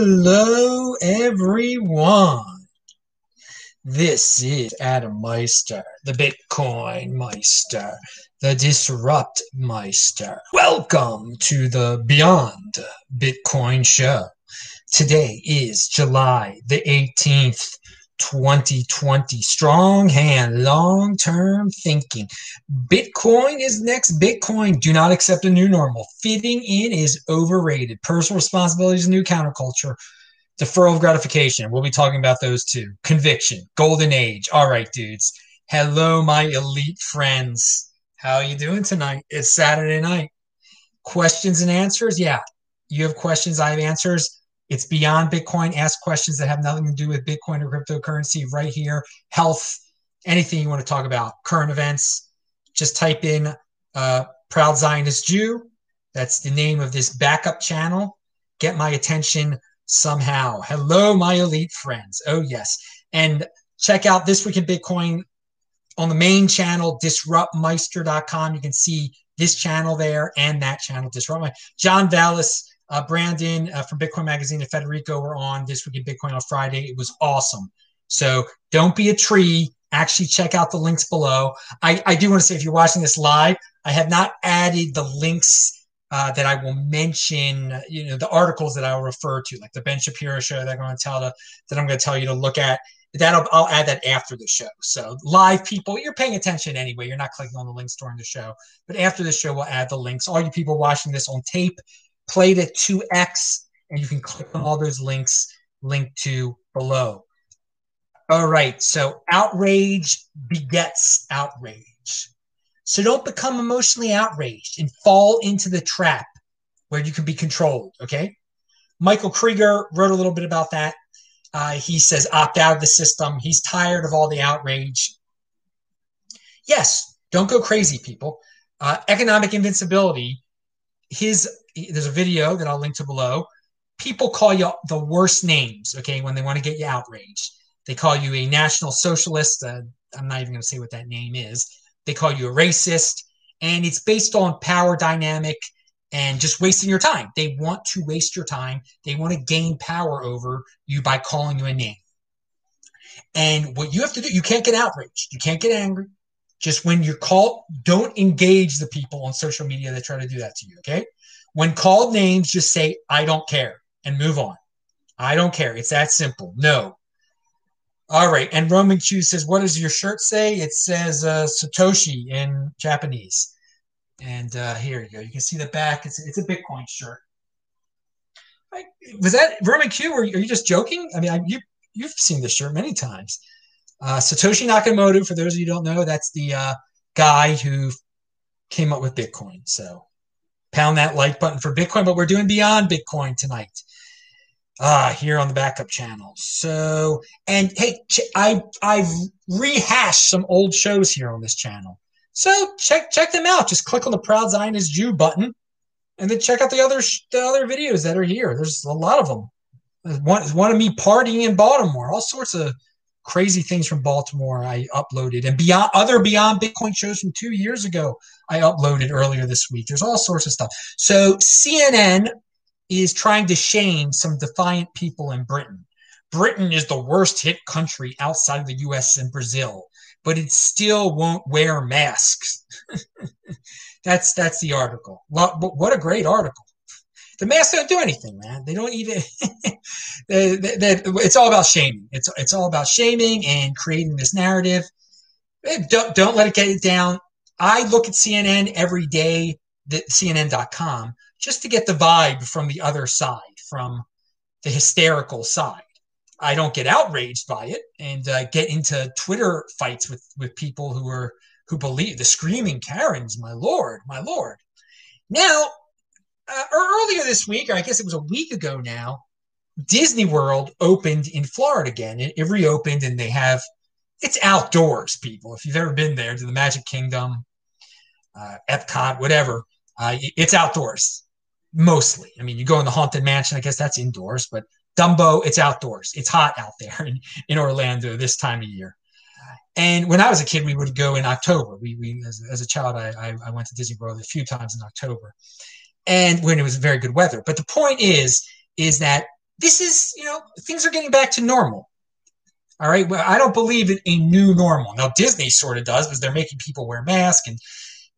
Hello, everyone. This is Adam Meister, the Bitcoin Meister, the Disrupt Meister. Welcome to the Beyond Bitcoin Show. Today is July the 18th, 2020. Strong hand, long term thinking. Bitcoin is next Bitcoin. Do not accept a new normal. Fitting in is overrated. Personal responsibility is a new counterculture. Deferral of gratification. We'll be talking about those two. Conviction. Golden age. All right, dudes. Hello, my elite friends. How are you doing tonight? It's Saturday night. Questions and answers? Yeah. You have questions, I have answers it's beyond Bitcoin. Ask questions that have nothing to do with Bitcoin or cryptocurrency right here. Health, anything you want to talk about, current events. Just type in uh, Proud Zionist Jew. That's the name of this backup channel. Get my attention somehow. Hello, my elite friends. Oh, yes. And check out This Week in Bitcoin on the main channel, disruptmeister.com. You can see this channel there and that channel, Disrupt. John Vallis uh, Brandon uh, from Bitcoin Magazine and Federico were on this week in Bitcoin on Friday. It was awesome. So don't be a tree. Actually, check out the links below. I, I do want to say if you're watching this live, I have not added the links uh, that I will mention, you know, the articles that I will refer to, like the Ben Shapiro show that I'm going to tell to, that I'm going to tell you to look at. That'll I'll add that after the show. So live people, you're paying attention anyway. You're not clicking on the links during the show, but after the show, we'll add the links. All you people watching this on tape, played at 2x, and you can click on all those links linked to below. All right, so outrage begets outrage. So don't become emotionally outraged and fall into the trap where you can be controlled, okay? Michael Krieger wrote a little bit about that. Uh, he says opt out of the system. He's tired of all the outrage. Yes, don't go crazy, people. Uh, economic invincibility, his there's a video that I'll link to below. People call you the worst names, okay, when they want to get you outraged. They call you a national socialist. Uh, I'm not even going to say what that name is. They call you a racist. And it's based on power dynamic and just wasting your time. They want to waste your time. They want to gain power over you by calling you a name. And what you have to do, you can't get outraged. You can't get angry. Just when you're called, don't engage the people on social media that try to do that to you. Okay. When called names, just say, I don't care and move on. I don't care. It's that simple. No. All right. And Roman Q says, What does your shirt say? It says uh, Satoshi in Japanese. And uh, here you go. You can see the back. It's, it's a Bitcoin shirt. was that Roman Q? Or are you just joking? I mean, I, you, you've seen this shirt many times. Uh, Satoshi Nakamoto, for those of you don't know, that's the uh, guy who came up with Bitcoin. So pound that like button for Bitcoin, but we're doing beyond Bitcoin tonight. Uh, here on the backup channel. So, and hey, I I've rehashed some old shows here on this channel. So check check them out. Just click on the Proud Zionist Jew button, and then check out the other the other videos that are here. There's a lot of them. One, one of me partying in Baltimore, all sorts of crazy things from Baltimore I uploaded, and beyond other Beyond Bitcoin shows from two years ago I uploaded earlier this week. There's all sorts of stuff. So CNN is trying to shame some defiant people in Britain. Britain is the worst hit country outside of the US and Brazil, but it still won't wear masks. that's that's the article. What a great article. The masks don't do anything, man. They don't even. they, they, they, it's all about shaming. It's it's all about shaming and creating this narrative. Don't don't let it get it down. I look at CNN every day, the, CNN.com, just to get the vibe from the other side, from the hysterical side. I don't get outraged by it and uh, get into Twitter fights with with people who are who believe the screaming Karens. My lord, my lord. Now uh, earlier this week, or I guess it was a week ago now, Disney World opened in Florida again. It, it, reopened, and they have it's outdoors, people. If you've ever been there to the Magic Kingdom, uh, Epcot, whatever, uh, it's outdoors mostly. I mean, you go in the Haunted Mansion, I guess that's indoors, but Dumbo, it's outdoors. It's hot out there in, in Orlando this time of year. And when I was a kid, we would go in October. We, we as, as a child, I, I, I went to Disney World a few times in October and when it was very good weather. But the point is, is that this is, you know, things are getting back to normal. All right. Well, I don't believe in a new normal. Now, Disney sort of does because they're making people wear masks and,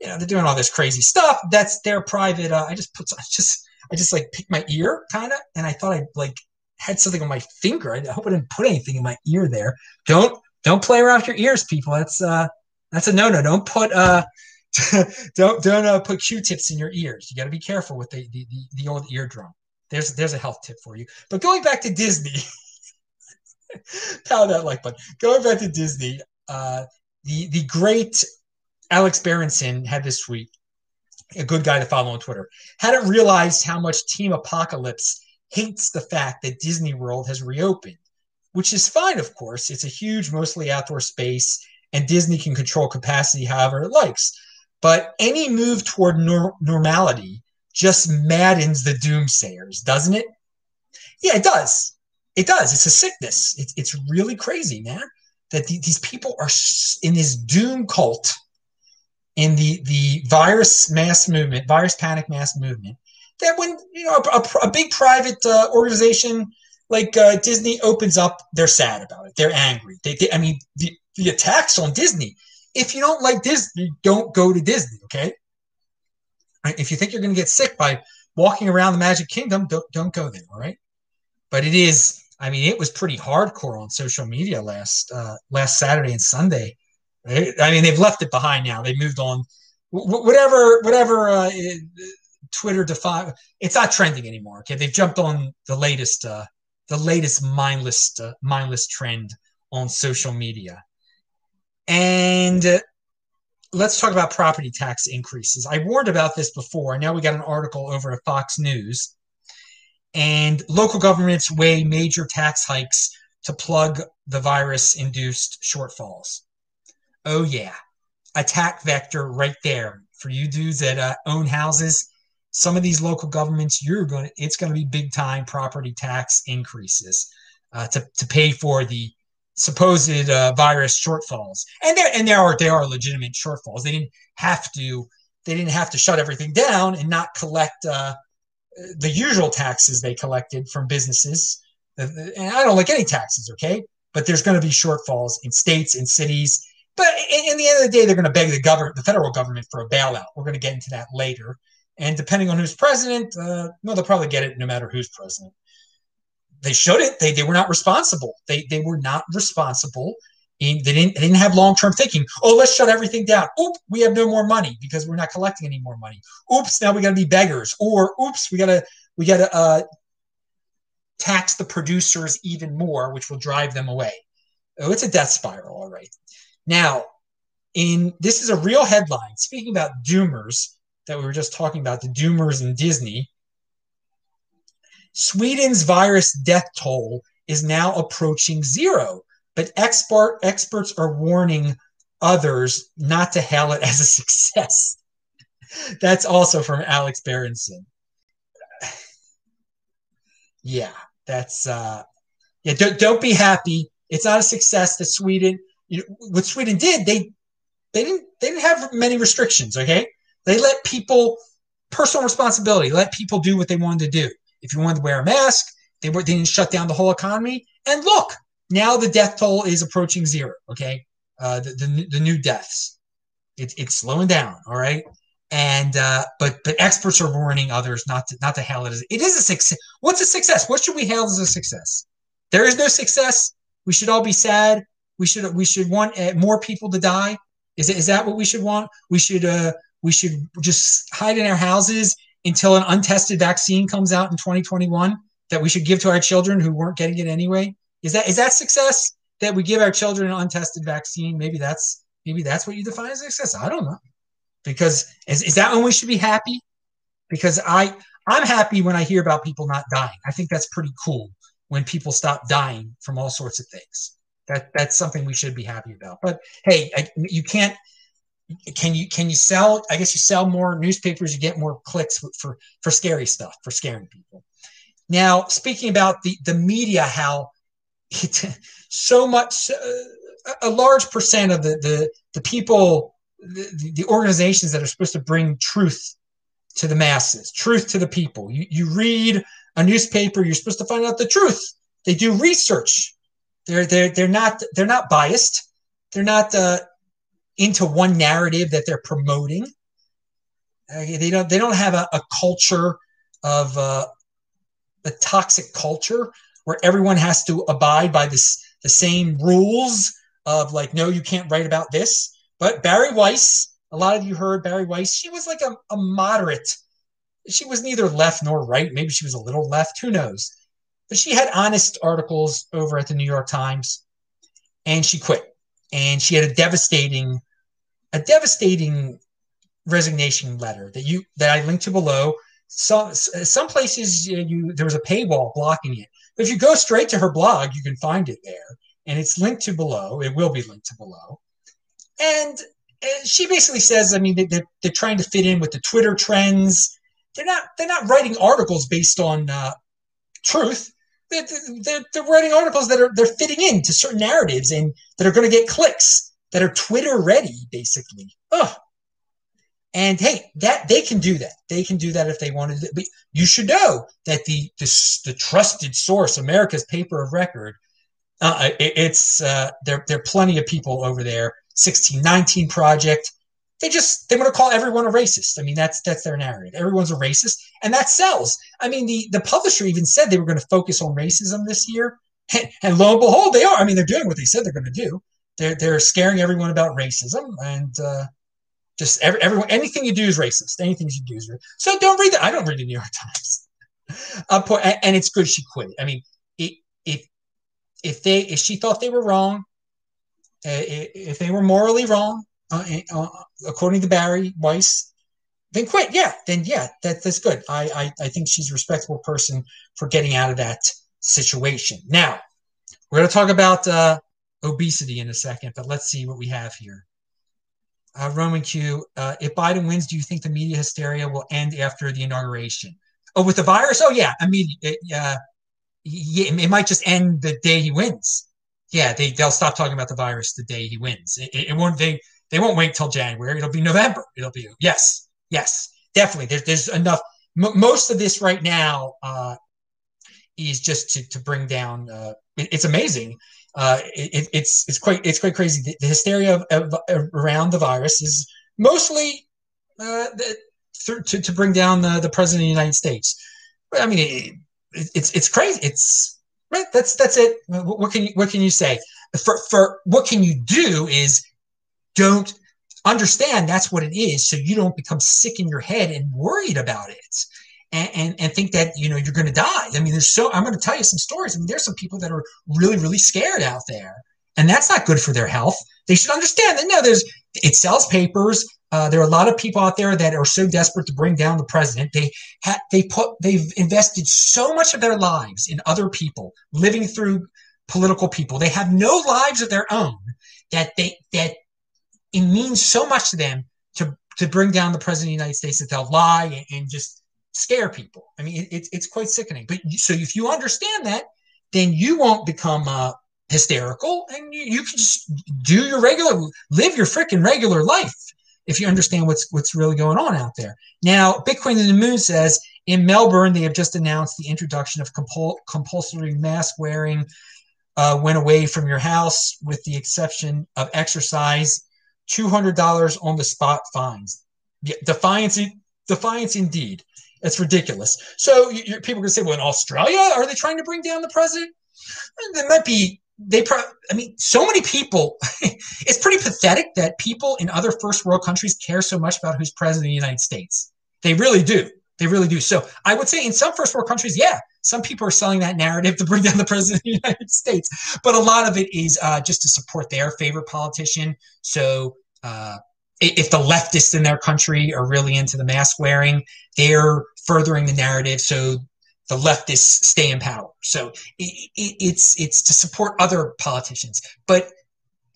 you know, they're doing all this crazy stuff. That's their private. Uh, I just put, I just, I just like picked my ear kind of, and I thought I like had something on my finger. I hope I didn't put anything in my ear there. Don't, don't play around your ears, people. That's, uh, that's a no no. Don't put, uh, don't, don't uh, put Q-tips in your ears. You got to be careful with the, the, the, the old eardrum. There's, there's a health tip for you. But going back to Disney. pound that like button. Going back to Disney, uh, the the great Alex Berenson had this tweet, a good guy to follow on Twitter. Hadn't realized how much Team Apocalypse hates the fact that Disney World has reopened, which is fine, of course. It's a huge, mostly outdoor space, and Disney can control capacity however it likes. But any move toward nor- normality just maddens the doomsayers, doesn't it? Yeah, it does. It does. It's a sickness. It's it's really crazy, man. That the, these people are in this doom cult, in the the virus mass movement, virus panic mass movement. That when you know a, a, a big private uh, organization like uh, Disney opens up, they're sad about it. They're angry. They, they I mean, the, the attacks on Disney. If you don't like Disney, don't go to Disney. Okay. If you think you're going to get sick by walking around the Magic Kingdom, don't don't go there. All right. But it is I mean, it was pretty hardcore on social media last uh, last Saturday and Sunday. I mean, they've left it behind now. They moved on. whatever, whatever. Uh, Twitter define it's not trending anymore. Okay, they've jumped on the latest, uh, the latest mindless, uh, mindless trend on social media. And let's talk about property tax increases. I warned about this before. Now we got an article over at Fox News and local governments weigh major tax hikes to plug the virus induced shortfalls. Oh, yeah. Attack vector right there for you dudes that uh, own houses. Some of these local governments, you're going to, it's going to be big time property tax increases uh, to, to pay for the supposed uh, virus shortfalls. And there, and there are, there are legitimate shortfalls. They didn't have to, they didn't have to shut everything down and not collect uh, the usual taxes they collected from businesses. And I don't like any taxes, okay? But there's going to be shortfalls in states and cities. But in the end of the day, they're going to beg the government, the federal government, for a bailout. We're going to get into that later. And depending on who's president, uh, well, they'll probably get it no matter who's president. They shouldn't. They, they were not responsible. They, they were not responsible they didn't, they didn't have long term thinking. Oh, let's shut everything down. Oop, we have no more money because we're not collecting any more money. Oops, now we got to be beggars. Or oops, we got to we got to uh, tax the producers even more, which will drive them away. Oh, it's a death spiral, all right. Now, in this is a real headline. Speaking about doomers that we were just talking about, the doomers in Disney. Sweden's virus death toll is now approaching zero but expert, experts are warning others not to hail it as a success. That's also from Alex Berenson. Yeah, that's uh, yeah. Don't, don't be happy. It's not a success that Sweden. You know, what Sweden did, they they didn't they didn't have many restrictions. Okay, they let people personal responsibility. Let people do what they wanted to do. If you wanted to wear a mask, they were they didn't shut down the whole economy. And look, now the death toll is approaching zero. Okay, uh, the, the, the new deaths, it, it's slowing down. All right, and uh, but but experts are warning others not to not to hail it as it is a success. What's a success? What should we hail as a success? There is no success. We should all be sad. We should we should want uh, more people to die. Is is that what we should want? We should uh we should just hide in our houses until an untested vaccine comes out in 2021 that we should give to our children who weren't getting it anyway. Is that is that success that we give our children an untested vaccine? Maybe that's maybe that's what you define as success. I don't know. Because is, is that when we should be happy? Because I I'm happy when I hear about people not dying. I think that's pretty cool when people stop dying from all sorts of things. That that's something we should be happy about. But hey, I, you can't. Can you can you sell? I guess you sell more newspapers. You get more clicks for for scary stuff for scaring people. Now, speaking about the the media, how it's so much uh, a large percent of the the, the people the, the organizations that are supposed to bring truth to the masses, truth to the people. You, you read a newspaper, you're supposed to find out the truth. They do research. They're they're they're not they're not biased. They're not uh, into one narrative that they're promoting. Uh, they don't they don't have a, a culture of uh, a toxic culture where everyone has to abide by this the same rules of like no you can't write about this. But Bari Weiss, a lot of you heard Bari Weiss. She was like a, a moderate. She was neither left nor right. Maybe she was a little left. Who knows? But she had honest articles over at the New York Times, and she quit. And she had a devastating, a devastating resignation letter that you that I linked to below. Some some places you there was a paywall blocking it. But if you go straight to her blog, you can find it there, and it's linked to below. It will be linked to below. And, and she basically says, I mean, they, they're, they're trying to fit in with the Twitter trends. They're not they're not writing articles based on uh, truth they're, they're, writing articles that are they're fitting into certain narratives and that are going to get clicks that are Twitter ready, basically. Ugh. And hey, that they can do that. They can do that if they wanted to. But you should know that the the, the trusted source, America's paper of record, uh, it, it's uh, there. There are plenty of people over there. 1619 Project, they just they want to call everyone a racist. I mean, that's that's their narrative. Everyone's a racist, and that sells. I mean, the the publisher even said they were going to focus on racism this year, and, and lo and behold, they are. I mean, they're doing what they said they're going to do. They're they're scaring everyone about racism, and uh, just every, everyone anything you do is racist. Anything you do is racist. So don't read that. I don't read the New York Times. Uh, and it's good she quit. I mean, it, if if they if she thought they were wrong, if they were morally wrong, uh, uh, according to Bari Weiss, then quit. Yeah, then yeah, that, that's good. I, I, I think she's a respectable person for getting out of that situation. Now, we're going to talk about uh, obesity in a second, but let's see what we have here. Uh, Roman Q, uh, if Biden wins, do you think the media hysteria will end after the inauguration? Oh, with the virus? Oh, yeah, immediate. Uh, yeah, it might just end the day he wins. Yeah, they they'll stop talking about the virus the day he wins. It, it, it won't. They they won't wait till January. It'll be November. It'll be yes, yes, definitely. There's there's enough. M- most of this right now uh, is just to to bring down. Uh, it, it's amazing. Uh, it, it's it's quite it's quite crazy. The, the hysteria of, of, around the virus is mostly uh, the, to to bring down the, the president of the United States. I mean, it, it's it's crazy. It's right. That's that's it. What, what can you what can you say? For for what can you do is don't understand that's what it is. So you don't become sick in your head and worried about it and, and, and think that you know you're going to die. I mean there's so i'm going to tell you some stories. I mean there's some people that are really really scared out there and that's not good for their health. They should understand that no there's it sells papers. Uh, there are a lot of people out there that are so desperate to bring down the president. They ha- they put they've invested so much of their lives in other people living through political people. They have no lives of their own that they that it means so much to them to to bring down the president of the United States that they'll lie and, and just scare people. I mean, it, it's quite sickening. But so if you understand that, then you won't become uh, hysterical, and you, you can just do your regular, live your freaking regular life. If you understand what's what's really going on out there now, Bitcoin in the Moon says in Melbourne they have just announced the introduction of compul- compulsory mask wearing uh, went away from your house, with the exception of exercise $200 on the spot fines. Defiance, defiance indeed. It's ridiculous. So you, you, people to say, well, in Australia, are they trying to bring down the president? There might be. They, pro- I mean, so many people. it's pretty pathetic that people in other first world countries care so much about who's president of the United States. They really do. They really do. So I would say in some first world countries, yeah, some people are selling that narrative to bring down the president of the United States, but a lot of it is uh, just to support their favorite politician. So uh, if the leftists in their country are really into the mask wearing, they're furthering the narrative so the leftists stay in power. So it, it, it's it's to support other politicians, but.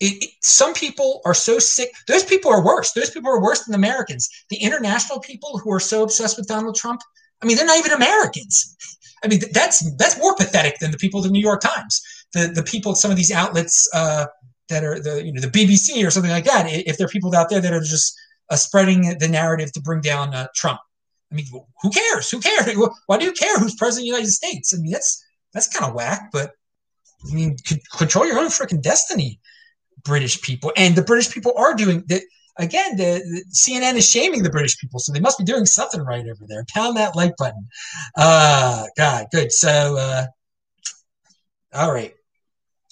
It, some people are so sick. Those people are worse. Those people are worse than Americans. The international people who are so obsessed with Donald Trump, I mean, they're not even Americans. I mean, that's that's more pathetic than the people of the New York Times. The the people some of these outlets uh, that are the you know the BBC or something like that. If there are people out there that are just uh, spreading the narrative to bring down uh, Trump, I mean, who cares? Who cares? Why do you care who's president of the United States? I mean, that's that's kind of whack. But I mean, control your own freaking destiny, British people. And the British people are doing that. Again, the, the, CNN is shaming the British people, so they must be doing something right over there. Pound that like button. Uh, God, good. So, uh, all right.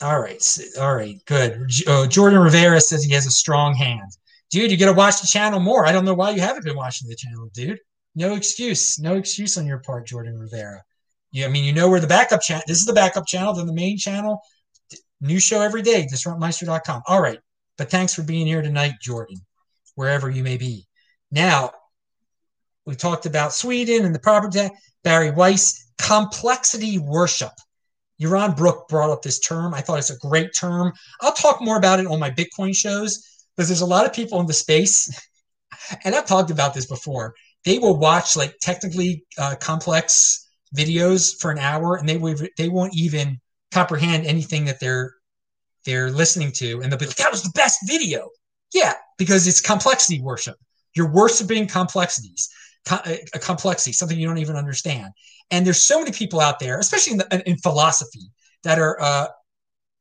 All right. All right. Good. Uh, Jordan Rivera says he has a strong hand. Dude, you got to watch the channel more. I don't know why you haven't been watching the channel, dude. No excuse. No excuse on your part, Jordan Rivera. Yeah, I mean, you know where the backup channel. This is the backup channel, then the main channel. New show every day, disruptmeister.com. All right. But thanks for being here tonight, Jordan, wherever you may be. Now, we talked about Sweden and the property. Bari Weiss, complexity worship. Yaron Brook brought up this term. I thought it's a great term. I'll talk more about it on my Bitcoin shows because there's a lot of people in the space, and I've talked about this before. They will watch like technically uh, complex videos for an hour, and they will they won't even comprehend anything that they're they're listening to, and they'll be like, "That was the best video." Yeah, because it's complexity worship. You're worshiping complexities, a uh, complexity, something you don't even understand. And there's so many people out there, especially in, the, in philosophy, that are uh,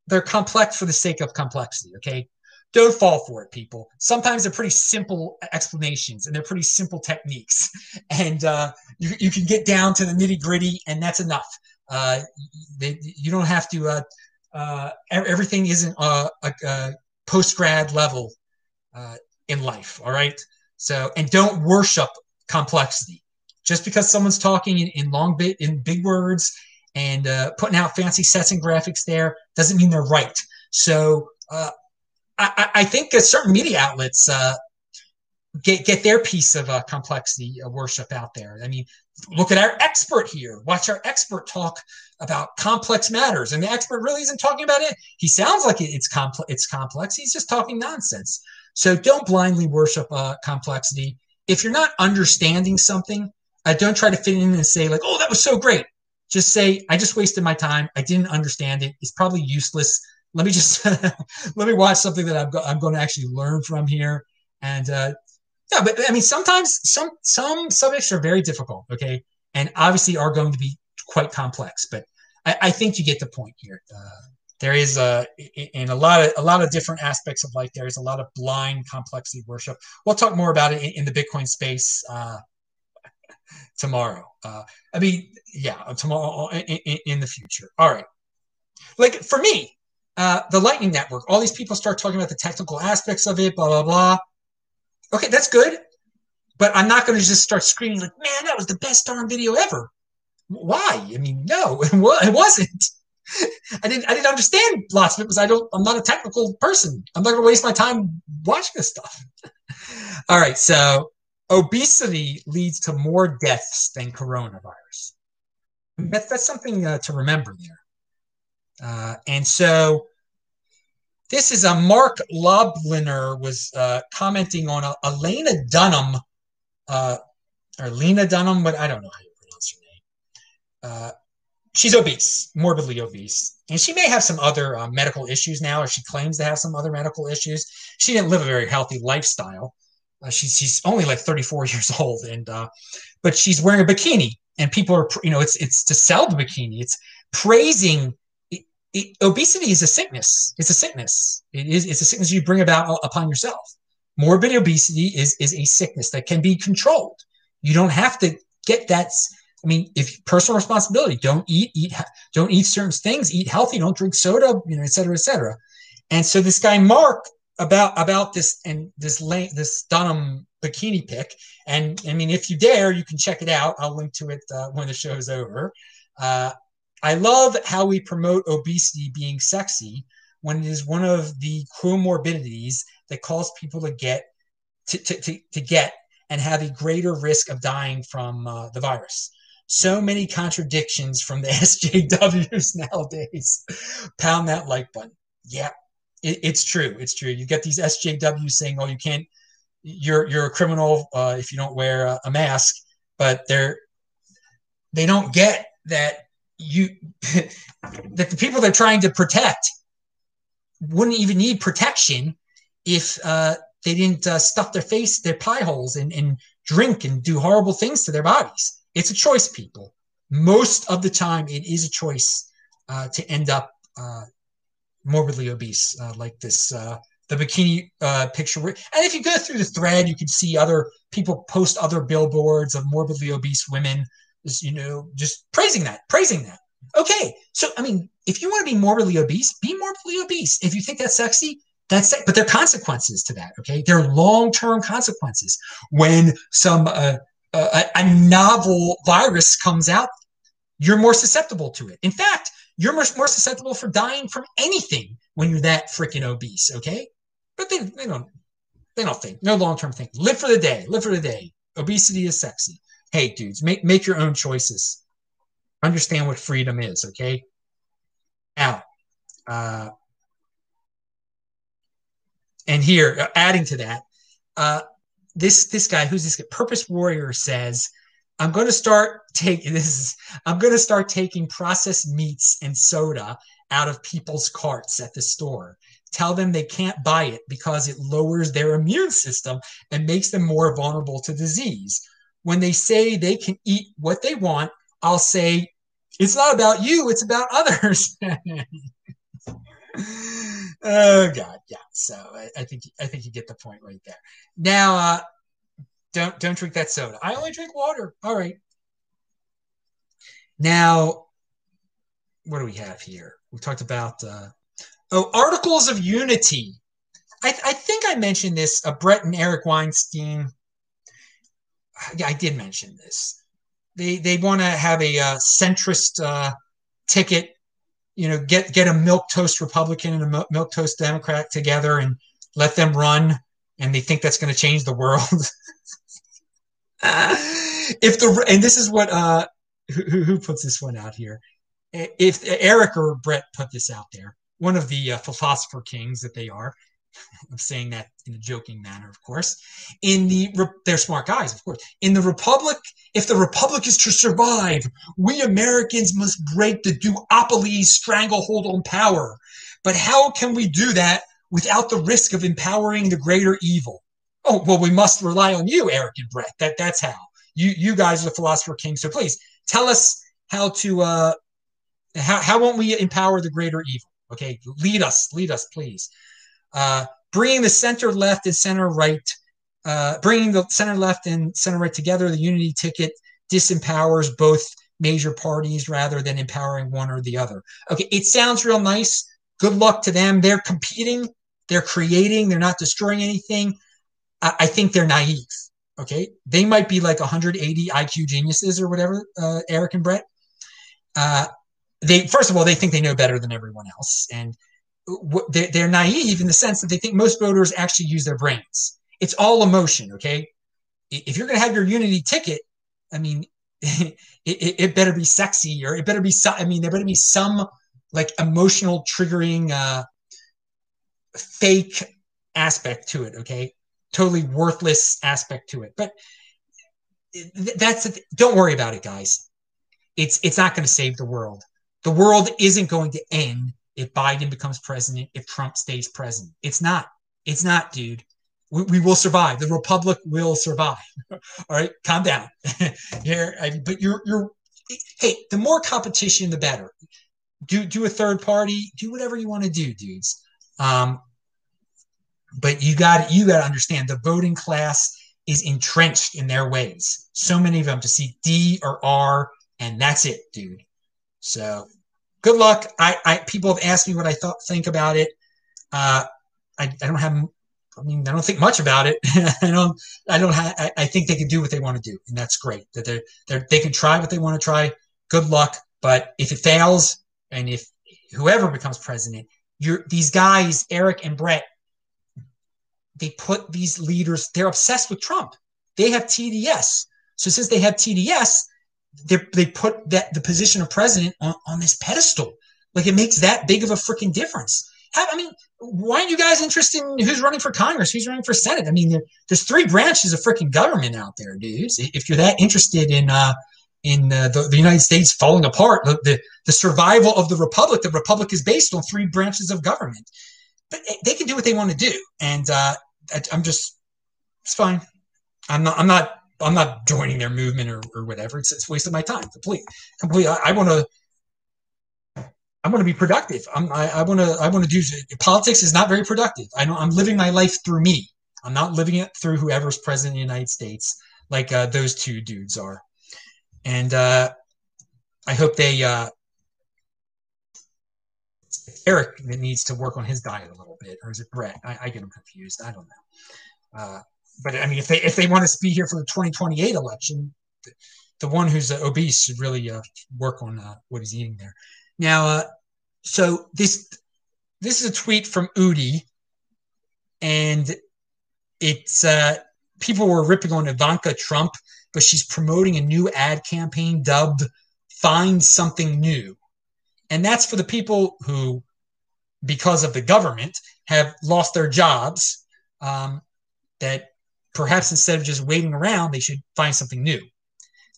they're complex for the sake of complexity. Okay, don't fall for it, people. Sometimes they're pretty simple explanations and they're pretty simple techniques, and uh, you you can get down to the nitty gritty, and that's enough. Uh, they, you don't have to. Uh, uh everything isn't a, a, a post grad level uh, in life. All right. So and don't worship complexity. Just because someone's talking in, in long bit in big words and uh, putting out fancy sets and graphics there doesn't mean they're right. So uh, I, I, think certain media outlets uh, get get their piece of uh, complexity uh, worship out there. I mean, look at our expert here. Watch our expert talk about complex matters, and the expert really isn't talking about it. He sounds like it's complex. It's complex. He's just talking nonsense. So don't blindly worship uh, complexity. If you're not understanding something, uh, don't try to fit in and say like, "Oh, that was so great." Just say, "I just wasted my time. I didn't understand it. It's probably useless." Let me just let me watch something that I'm, go- I'm going to actually learn from here. And uh, yeah, but I mean, sometimes some some subjects are very difficult. Okay, and obviously are going to be quite complex. But I, I think you get the point here. Uh, there is a in a lot of a lot of different aspects of life. There is a lot of blind complexity worship. We'll talk more about it in, in the Bitcoin space uh, tomorrow. Uh, I mean, yeah, tomorrow in, in, in, the future. All right. Like for me, uh, the Lightning Network, all these people start talking about the technical aspects of it, blah, blah, blah. Okay, that's good. But I'm not going to just start screaming like, man, that was the best darn video ever. Why? I mean, no, it wasn't. I didn't I didn't understand lots of it because I don't I'm not a technical person. I'm not gonna waste my time watching this stuff. All right, so obesity leads to more deaths than coronavirus. That's, that's something uh, to remember there. Uh, and so this is a Marc Lobliner was uh, commenting on a, a Lena Dunham, uh, or Lena Dunham, but I don't know how you pronounce her name. Uh, she's obese, morbidly obese, and she may have some other uh, medical issues now, or she claims to have some other medical issues. She didn't live a very healthy lifestyle. Uh, she's she's only like 34 years old, and uh, but she's wearing a bikini, and people are you know it's it's to sell the bikini. It's praising. It, it, obesity is a sickness. It's a sickness. It is it's a sickness you bring about upon yourself. Morbid obesity is is a sickness that can be controlled. You don't have to get that. I mean, if personal responsibility, don't eat, eat, don't eat certain things, eat healthy, don't drink soda, you know, et cetera, et cetera. And so this guy Marc about about this and this this Dunham bikini pic. And I mean, if you dare, you can check it out. I'll link to it uh, when the show is over. Uh, I love how we promote obesity being sexy when it is one of the comorbidities that cause people to get to, to, to, to get and have a greater risk of dying from uh, the virus. So many contradictions from the SJWs nowadays. Pound that like button. Yeah, it, it's true. It's true. You get these SJWs saying, "Oh, you can't. You're you're a criminal uh, if you don't wear a, a mask," but they're they don't get that you that the people they're trying to protect wouldn't even need protection if uh, they didn't uh, stuff their face, their pie holes, and, and drink and do horrible things to their bodies. It's a choice, people. Most of the time, it is a choice uh, to end up uh, morbidly obese, uh, like this uh, the bikini uh, picture. And if you go through the thread, you can see other people post other billboards of morbidly obese women, you know, just praising that, praising that. Okay, so I mean, if you want to be morbidly obese, be morbidly obese. If you think that's sexy, that's it. But there are consequences to that. Okay, there are long-term consequences when some uh, uh, a novel virus comes out. You're more susceptible to it. In fact, you're more, more susceptible for dying from anything when you're that freaking obese. Okay, but they, they don't they don't think no long-term think. Live for the day. Live for the day. Obesity is sexy. Hey, dudes, make make your own choices. Understand what freedom is. Okay. Now, uh, and here, uh, adding to that, uh, this this guy who's this Purpose Warrior says, "I'm going to start taking this. Is, I'm going to start taking processed meats and soda out of people's carts at the store. Tell them they can't buy it because it lowers their immune system and makes them more vulnerable to disease. When they say they can eat what they want, I'll say, it's not about you, it's about others. oh God, yeah. So I, I, think I think you get the point right there. Now, uh, don't don't drink that soda. I only drink water. All right. Now, what do we have here? We talked about uh, oh articles of unity. I, I think I mentioned this. Uh, Bret and Eric Weinstein. Yeah, I did mention this. They they want to have a uh, centrist uh, ticket you know, get get a milk toast Republican and a milk toast Democrat together and let them run, and they think that's going to change the world. if the and this is what uh who, who puts this one out here? If Eric or Bret put this out there, one of the uh, philosopher kings that they are, I'm saying that in a joking manner, of course. In the they're smart guys, of course. In the republic, if the republic is to survive, we Americans must break the duopoly stranglehold on power. But how can we do that without the risk of empowering the greater evil? Oh well, we must rely on you, Eric and Bret. That that's how you you guys are the philosopher king. So please tell us how to uh how how won't we empower the greater evil? Okay, lead us, lead us, please. Uh, bringing the center left and center right, uh, bringing the center left and center right together, the unity ticket disempowers both major parties rather than empowering one or the other. Okay, it sounds real nice. Good luck to them. They're competing, they're creating, they're not destroying anything. I, I think they're naive. Okay, they might be like 180 IQ geniuses or whatever, uh, Eric and Bret. Uh, they first of all, they think they know better than everyone else, and they're naive in the sense that they think most voters actually use their brains. It's all emotion, okay? If you're going to have your unity ticket, I mean, it, it, better be sexy or it better be, some, I mean, there better be some like emotional triggering uh, fake aspect to it, okay? Totally worthless aspect to it. But that's, don't worry about it, guys. It's, it's not going to save the world. The world isn't going to end if Biden becomes president, if Trump stays president. It's not. It's not, dude. We, we will survive. The republic will survive. All right, calm down. Here, but you're you're. Hey, the more competition, the better. Do do a third party. Do whatever you want to do, dudes. Um, but you got you got to understand the voting class is entrenched in their ways. So many of them to see D or R, and that's it, dude. So good luck. I, I people have asked me what I thought think about it. Uh, I, I don't have. I mean, I don't think much about it. I don't. I don't. have. I, I think they can do what they want to do, and that's great. That they're, they're they can try what they want to try. Good luck. But if it fails, and if whoever becomes president, you're these guys, Eric and Bret, they put these leaders. They're obsessed with Trump. They have TDS. So since they have TDS, they put that the position of president on, on this pedestal. Like it makes that big of a freaking difference. I mean, why aren't you guys interested in who's running for Congress, who's running for Senate? I mean, there, there's three branches of freaking government out there, dudes. If you're that interested in uh, in uh, the, the, United States falling apart, the, the, the survival of the republic, the republic is based on three branches of government. But they can do what they want to do, and uh, I, I'm just it's fine. I'm not I'm not I'm not joining their movement or, or whatever. It's it's wasting my time. Complete, complete. I, want to. I want to be productive. I'm, I, I want to. I want to do. Politics is not very productive. I know. I'm living my life through me. I'm not living it through whoever's president of the United States, like uh, those two dudes are. And uh, I hope they. Uh, Eric needs to work on his diet a little bit, or is it Bret? I, I get him confused. I don't know. Uh, but I mean, if they if they want us to be here for the 2028 election, the, the one who's obese should really uh, work on uh, what he's eating there. Now, uh, so this this is a tweet from Udi, and it's uh, people were ripping on Ivanka Trump, but she's promoting a new ad campaign dubbed "Find Something New," and that's for the people who, because of the government, have lost their jobs. Um, that perhaps instead of just waiting around, they should find something new,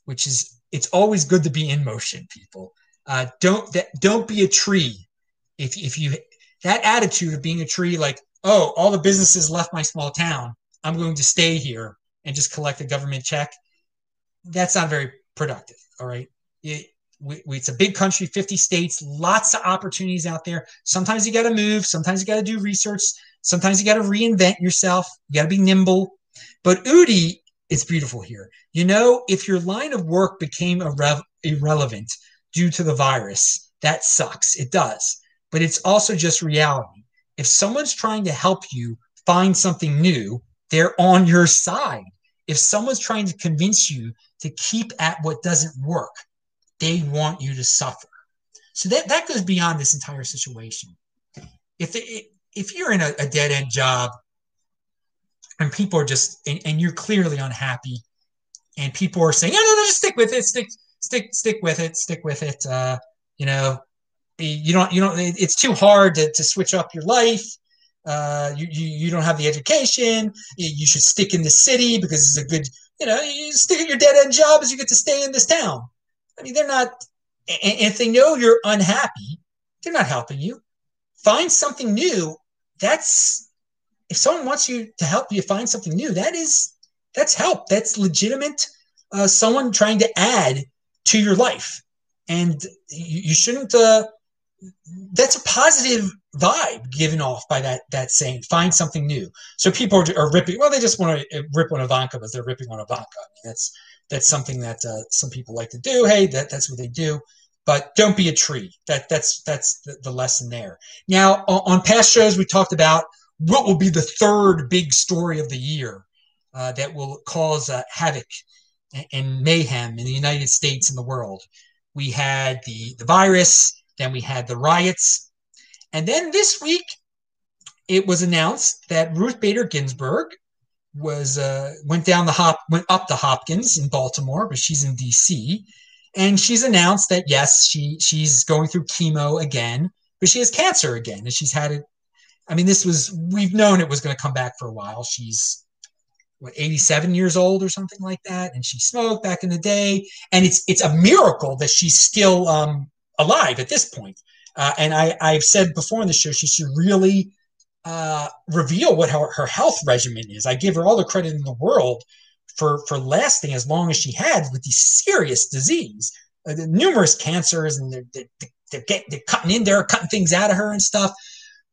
which is it's always good to be in motion, people. Uh, don't that, don't be a tree. If if you that attitude of being a tree, like oh, all the businesses left my small town, I'm going to stay here and just collect a government check. That's not very productive. All right. It, we, it's a big country, 50 states, lots of opportunities out there. Sometimes you got to move. Sometimes you got to do research. Sometimes you got to reinvent yourself. You got to be nimble. But Udi, it's beautiful here. You know, if your line of work became irre- irrelevant due to the virus, that sucks. It does. But it's also just reality. If someone's trying to help you find something new, they're on your side. If someone's trying to convince you to keep at what doesn't work, they want you to suffer. So that, that goes beyond this entire situation. If, it, if you're in a, a dead end job and people are just and, and, you're clearly unhappy. And people are saying no no no just stick with it. Stick stick stick with it. Stick with it. Uh, you know you don't you don't it's too hard to, to switch up your life. Uh, you, you you don't have the education. You, should stick in the city because it's a good you know you stick at your dead end job as you get to stay in this town. I mean they're not and if they know you're unhappy they're not helping you. Find something new. That's if someone wants you to help you find something new, that is that's help. That's legitimate. Uh, someone trying to add to your life, and you, you shouldn't. Uh, that's a positive vibe given off by that that saying. Find something new. So people are, are ripping. Well, they just want to uh, rip on Ivanka, but they're ripping on Ivanka. I mean, that's that's something that uh, some people like to do. Hey, that, that's what they do. But don't be a tree. That that's that's the, the lesson there. Now, on, on past shows, we talked about what will be the third big story of the year uh, that will cause uh, havoc and mayhem in the United States and the world. We had the, the virus, then we had the riots, and then this week it was announced that Ruth Bader Ginsburg was uh, went down the hop went up to Hopkins in Baltimore, but she's in D.C. and she's announced that yes, she she's going through chemo again, but she has cancer again, and she's had it I mean, this was we've known it was going to come back for a while. She's what 87 years old or something like that, and she smoked back in the day, and it's it's a miracle that she's still um, alive at this point. Uh, and I I've said before in the show she should really uh, reveal what her, her health regimen is. I give her all the credit in the world for for lasting as long as she had with these serious disease, uh, numerous cancers, and they're, they're, they're, getting, they're cutting in there, cutting things out of her and stuff.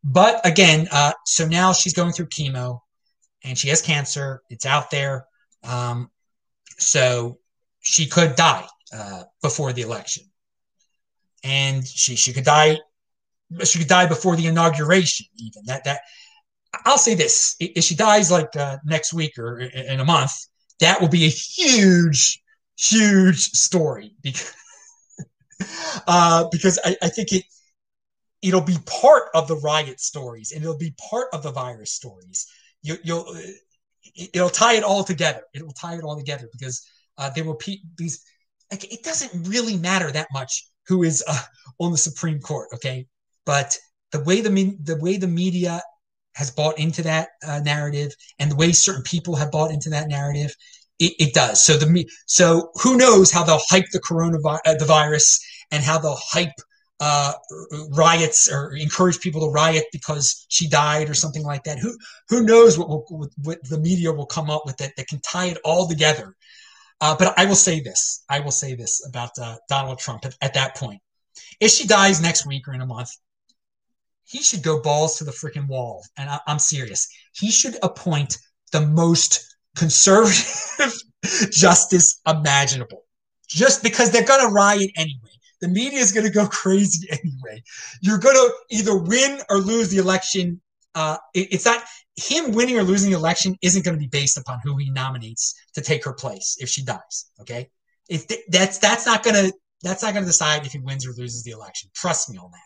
But again, uh, so now she's going through chemo and she has cancer. It's out there. Um, so she could die uh, before the election. And she, she could die she could die before the inauguration even that that i'll say this if she dies like uh, next week or in a month that will be a huge huge story because uh, because I, I think it it'll be part of the riot stories and it'll be part of the virus stories. You, will it'll tie it all together. It will tie it all together because uh, there will be these. Like, it doesn't really matter that much who is uh, on the Supreme Court, okay? But the way the the way the media has bought into that uh, narrative and the way certain people have bought into that narrative, it, it does. So the so who knows how they'll hype the coronavirus, uh, the virus, and how they'll hype uh, riots or encourage people to riot because she died or something like that. Who who knows what, will, what the media will come up with that, that can tie it all together. Uh, but I will say this. I will say this about uh, Donald Trump at, at, that point. If she dies next week or in a month, he should go balls to the freaking wall. And I, I'm serious. He should appoint the most conservative justice imaginable just because they're going to riot anyway. The media is going to go crazy anyway. You're going to either win or lose the election. Uh, it, it's not him winning or losing the election isn't going to be based upon who he nominates to take her place if she dies. Okay, if th- that's that's not going to that's not going to decide if he wins or loses the election. Trust me on that.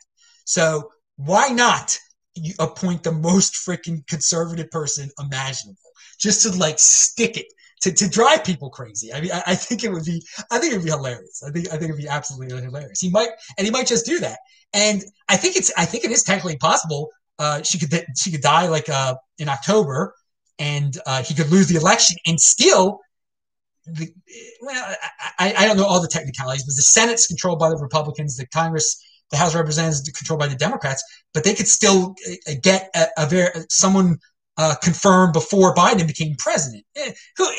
So why not appoint the most freaking conservative person imaginable just to like stick it to, to drive people crazy. I mean, I, I, think it would be, I think it would be hilarious. I think, I think it'd be absolutely hilarious. He might, and he might just do that. And I think it's, I think it is technically possible. Uh, she could, she could die like, uh, in October and, uh, he could lose the election and still, the, well, I, I don't know all the technicalities, but the Senate's controlled by the Republicans, the Congress, the House of Representatives controlled by the Democrats, but they could still uh, get a, a very someone uh, confirmed before Biden became president. Eh,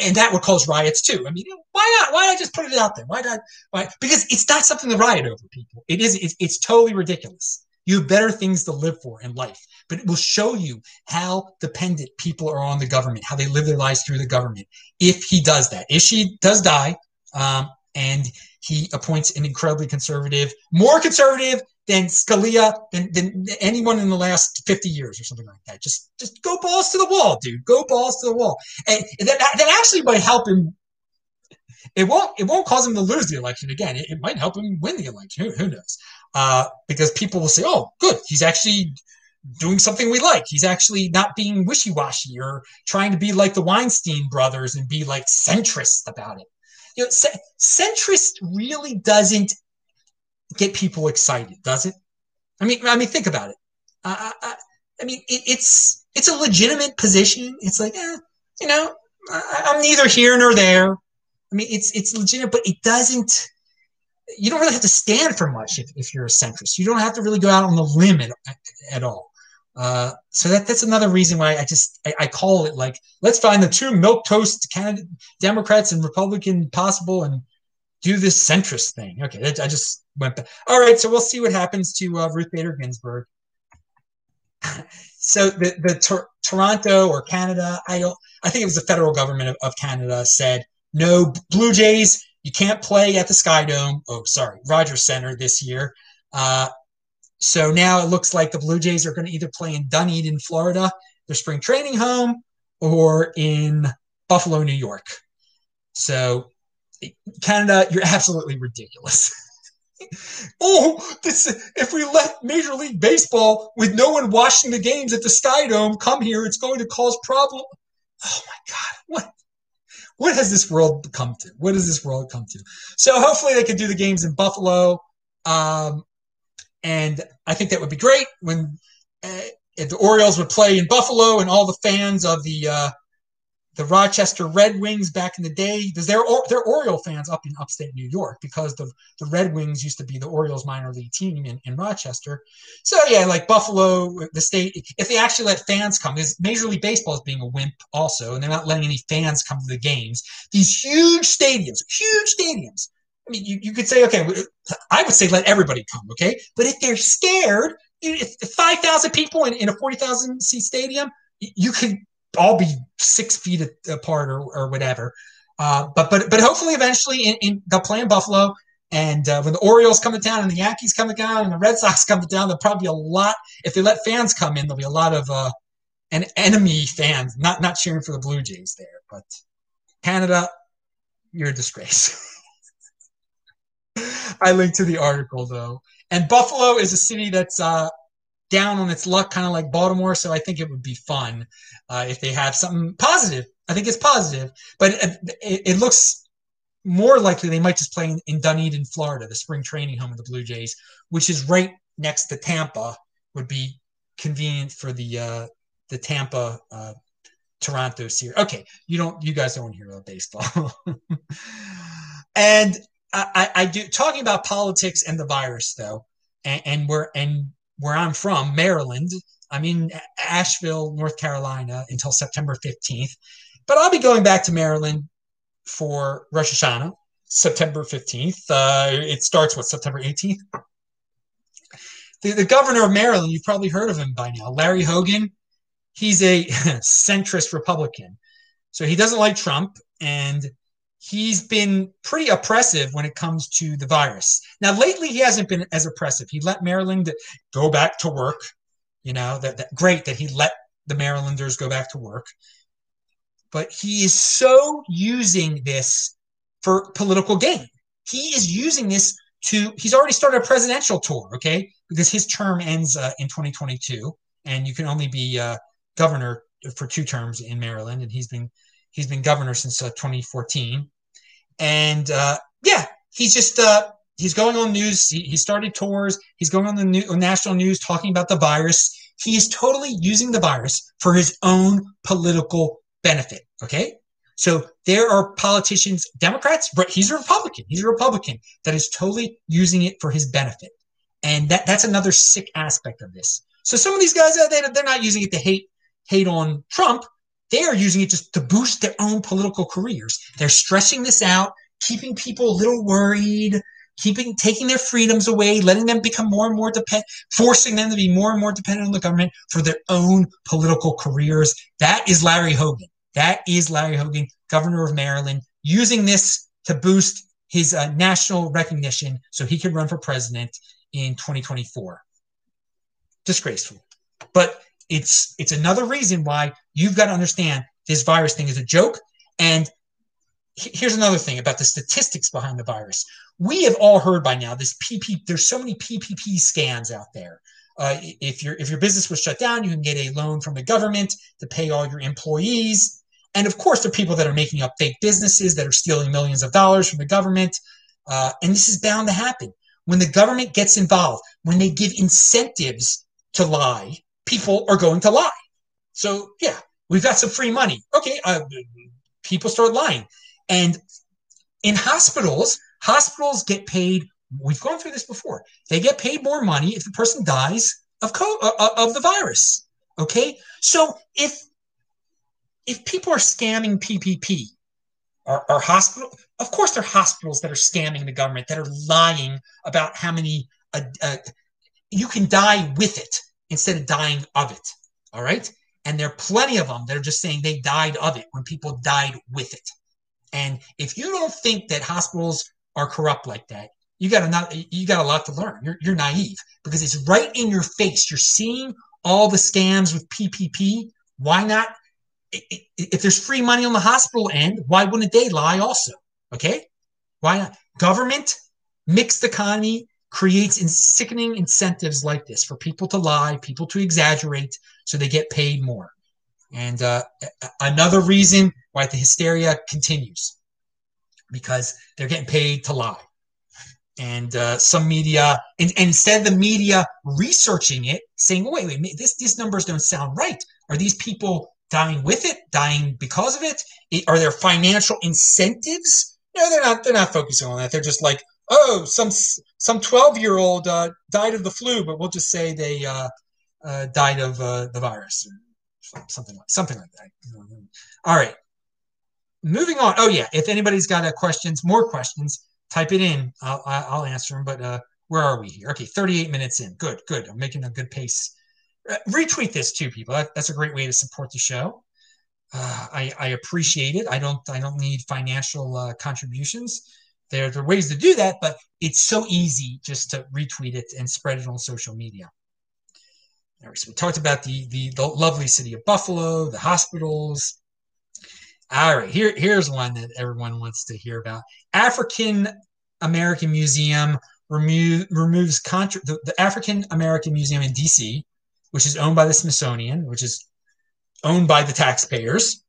and that would cause riots too. I mean, why not? Why not just put it out there? Why not? Why? Because it's not something to riot over, people. It is. It's, it's totally ridiculous. You have better things to live for in life, but it will show you how dependent people are on the government, how they live their lives through the government. If he does that, if she does die, um, and he appoints an incredibly conservative, more conservative than Scalia, than, than anyone in the last 50 years or something like that. Just just go balls to the wall, dude. Go balls to the wall. And that, that actually might help him. It won't it won't cause him to lose the election again. It, it might help him win the election. Who, who knows? Uh, because people will say, oh, good, he's actually doing something we like. He's actually not being wishy washy or trying to be like the Weinstein brothers and be like centrist about it. You know, centrist really doesn't get people excited, does it? I mean, I mean, think about it. I, I, I mean, it, it's it's a legitimate position. It's like, eh, you know, I, am neither here nor there. I mean, it's it's legitimate, but it doesn't. You don't really have to stand for much if, if you're a centrist. You don't have to really go out on the limb at, at all. Uh, so that that's another reason why I just I, I, call it like let's find the two milk toast candidate Democrats and Republican possible and do this centrist thing. Okay, I just went back. All right, so we'll see what happens to uh, Ruth Bader Ginsburg. so the the Tor- Toronto or Canada, I don't. I think it was the federal government of, of Canada said no Blue Jays. You can't play at the Sky Dome. Oh, sorry, Rogers Center this year. Uh, so now it looks like the Blue Jays are going to either play in Dunedin, Florida, their spring training home, or in Buffalo, New York. So Canada, you're absolutely ridiculous. oh, this if we left Major League Baseball with no one watching the games at the Sky Dome come here, it's going to cause problem. Oh my God, what what has this world come to? What has this world come to? So hopefully they can do the games in Buffalo, um, and I think that would be great when uh, if the Orioles would play in Buffalo and all the fans of the uh, the Rochester Red Wings back in the day, because they're they're Oriole fans up in upstate New York because the the Red Wings used to be the Orioles minor league team in, in Rochester. So yeah, like Buffalo, the state, if they actually let fans come, because Major League Baseball is being a wimp also, and they're not letting any fans come to the games. These huge stadiums, huge stadiums. I mean, you, you could say, okay, I would say let everybody come, okay? But if they're scared, if 5,000 people in, in a 40,000 seat stadium, you could all be six feet apart or, or whatever. Uh, but but but hopefully eventually in, in, they'll play in Buffalo. And uh, when the Orioles come to town and the Yankees come to town and the Red Sox come to town, there'll probably be a lot. If they let fans come in, there'll be a lot of uh, an enemy fans not not cheering for the Blue Jays there. But Canada, you're a disgrace. I linked to the article though, and Buffalo is a city that's uh, down on its luck, kind of like Baltimore. So I think it would be fun uh, if they have something positive. I think it's positive, but it, it, it, looks more likely they might just play in, in, Dunedin, Florida, the spring training home of the Blue Jays, which is right next to Tampa. Would be convenient for the uh, the Tampa uh, Toronto series. Okay, you don't, you guys don't hear about baseball, and I, I do talking about politics and the virus though and, and where and where I'm from, Maryland. I'm in Asheville, North Carolina until September 15th, but I'll be going back to Maryland for Rosh Hashanah, September 15th. Uh, it starts what September 18th. The, the governor of Maryland, you've probably heard of him by now, Larry Hogan. He's a centrist Republican. So he doesn't like Trump and he's been pretty oppressive when it comes to the virus. Now, lately, he hasn't been as oppressive. He let Maryland go back to work. You know, that, that great that he let the Marylanders go back to work. But he is so using this for political gain. He is using this to, he's already started a presidential tour, okay? Because his term ends uh, in 2022, and you can only be uh, governor for two terms in Maryland, and he's been he's been governor since uh, 2014 and uh, yeah, he's just uh, he's going on news. He, he started tours. He's going on the new, national news talking about the virus. He is totally using the virus for his own political benefit. Okay. So there are politicians, Democrats, but he's a Republican. He's a Republican that is totally using it for his benefit. And that, that's another sick aspect of this. So some of these guys, uh, they, they're not using it to hate, hate on Trump. They are using it just to boost their own political careers. They're stressing this out, keeping people a little worried, keeping taking their freedoms away, letting them become more and more dependent, forcing them to be more and more dependent on the government for their own political careers. That is Larry Hogan. That is Larry Hogan, governor of Maryland, using this to boost his uh, national recognition so he can run for president in 2024. Disgraceful. But it's it's another reason why you've got to understand this virus thing is a joke. And here's another thing about the statistics behind the virus. We have all heard by now this PP. There's so many PPP scams out there. Uh, if your if your business was shut down, you can get a loan from the government to pay all your employees. And of course, there are people that are making up fake businesses that are stealing millions of dollars from the government. Uh, and this is bound to happen when the government gets involved. When they give incentives to lie, people are going to lie. So yeah, we've got some free money. Okay, uh, people start lying, and in hospitals, hospitals get paid. We've gone through this before. They get paid more money if the person dies of co- uh, uh of the virus. Okay, so if if people are scamming PPP, are, are hospital? Of course, there are hospitals that are scamming the government that are lying about how many. Uh, uh, you can die with it instead of dying of it. All right. And there are plenty of them that are just saying they died of it when people died with it. And if you don't think that hospitals are corrupt like that, you got you got a lot to learn. You're, you're naive because it's right in your face. You're seeing all the scams with PPP. Why not? If there's free money on the hospital end, why wouldn't they lie also? Okay, why not? Government, mixed economy, creates in sickening incentives like this for people to lie, people to exaggerate, so they get paid more. And uh, another reason why the hysteria continues because they're getting paid to lie. And uh, some media, and, and, instead of the media researching it, saying, wait, wait, this, these numbers don't sound right. Are these people dying with it, dying because of it? Are there financial incentives? No, they're not. They're not focusing on that. They're just like, oh, some some 12 year old uh, died of the flu, but we'll just say they uh, uh, died of uh, the virus, or something like something like that. All right, moving on. Oh yeah, if anybody's got uh, questions, more questions, type it in. I'll, I'll answer them. But uh, where are we here? Okay, 38 minutes in. Good, good. I'm making a good pace. retweet this too, people. That, that's a great way to support the show. I, I, appreciate it. I don't I don't need financial contributions. There, are ways to do that, but it's so easy just to retweet it and spread it on social media. All right, so we talked about the, the, the lovely city of Buffalo, the hospitals. All right, here, here's one that everyone wants to hear about. African American Museum remove, removes contra- the, the African American Museum in DC, which is owned by the Smithsonian, which is owned by the taxpayers,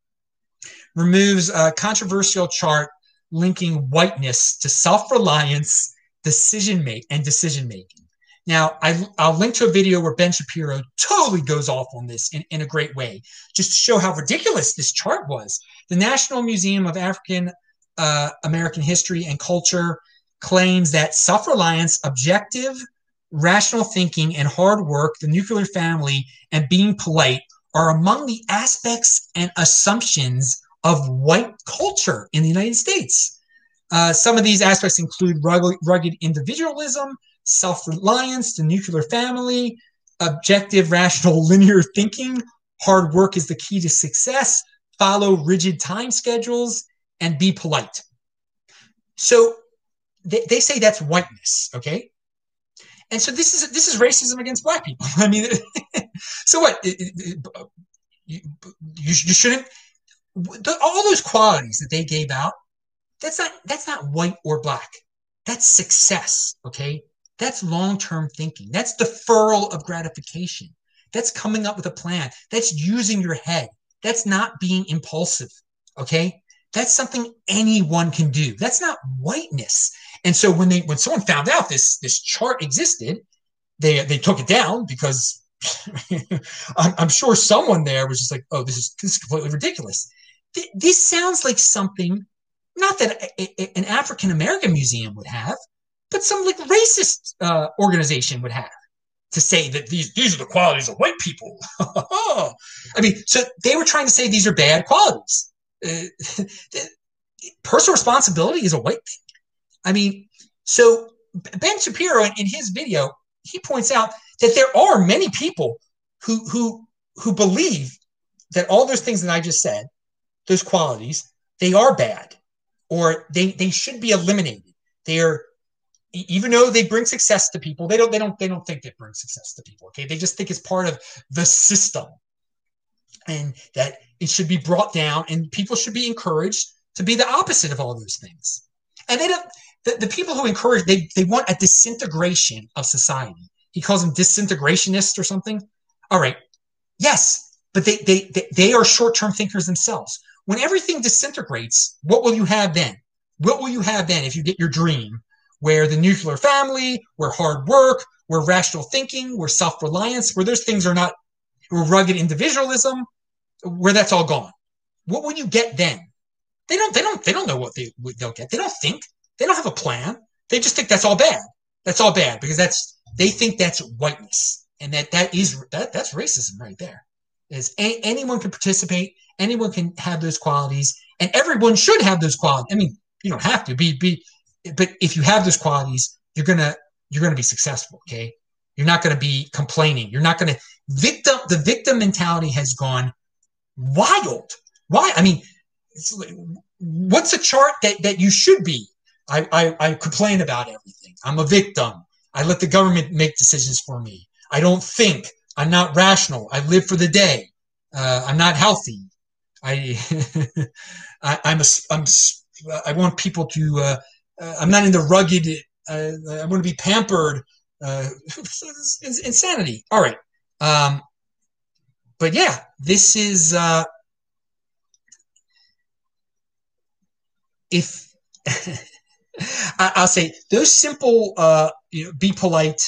removes a controversial chart linking whiteness to self-reliance, decision make and decision making. Now, I, will link to a video where Ben Shapiro totally goes off on this in, in a great way, just to show how ridiculous this chart was. The National Museum of African uh, American History and Culture claims that self reliance, objective rational thinking, and hard work, the nuclear family, and being polite are among the aspects and assumptions of white culture in the United States. Uh, some of these aspects include rugged, individualism, self reliance, the nuclear family, objective, rational, linear thinking. Hard work is the key to success. Follow rigid time schedules and be polite. So they, they say that's whiteness, okay? And so this is this is racism against black people. I mean, so what? You, you, shouldn't. All those qualities that they gave out, that's not that's not white or black. That's success. Okay, that's long term thinking. That's deferral of gratification. That's coming up with a plan. That's using your head. That's not being impulsive. Okay, that's something anyone can do. That's not whiteness. And so when they when someone found out this this chart existed, they they took it down because I'm, I'm, sure someone there was just like, oh, this is this is completely ridiculous. Th- this sounds like something not that a, a, an African American museum would have, but some like racist uh, organization would have to say that these these are the qualities of white people. I mean, so they were trying to say these are bad qualities. Uh, personal responsibility is a white thing. I mean, so Ben Shapiro in, in his video, he points out that there are many people who who who believe that all those things that I just said, those qualities, they are bad, or they they should be eliminated. They're even though they bring success to people, they don't they don't they don't think they bring success to people. Okay, they just think it's part of the system, and that it should be brought down, and people should be encouraged to be the opposite of all those things. And they don't the, the people who encourage they they want a disintegration of society. He calls them disintegrationists or something. All right, yes, but they they they, they are short term thinkers themselves. When everything disintegrates, what will you have then? What will you have then if you get your dream, where the nuclear family, where hard work, where rational thinking, where self reliance, where those things are not, where rugged individualism, where that's all gone? What will you get then? They don't. They don't. They don't know what they they'll get. They don't think. They don't have a plan. They just think that's all bad. That's all bad because that's they think that's whiteness and that that is that that's racism right there. Is a, anyone can participate, anyone can have those qualities, and everyone should have those qualities. I mean, you don't have to be be, but if you have those qualities, you're gonna you're gonna be successful. Okay, you're not gonna be complaining. You're not gonna victim. The victim mentality has gone wild. Why? I mean, what's a chart that that you should be I, I, I complain about everything. I'm a victim. I let the government make decisions for me. I don't think. I'm not rational. I live for the day. Uh, I'm not healthy. I, I am a I'm I want people to. Uh, uh, I'm not in the rugged. Uh, I want to be pampered. Uh, insanity. All right. Um, but yeah, this is. Uh, if I, will say those simple, uh, you know, be polite.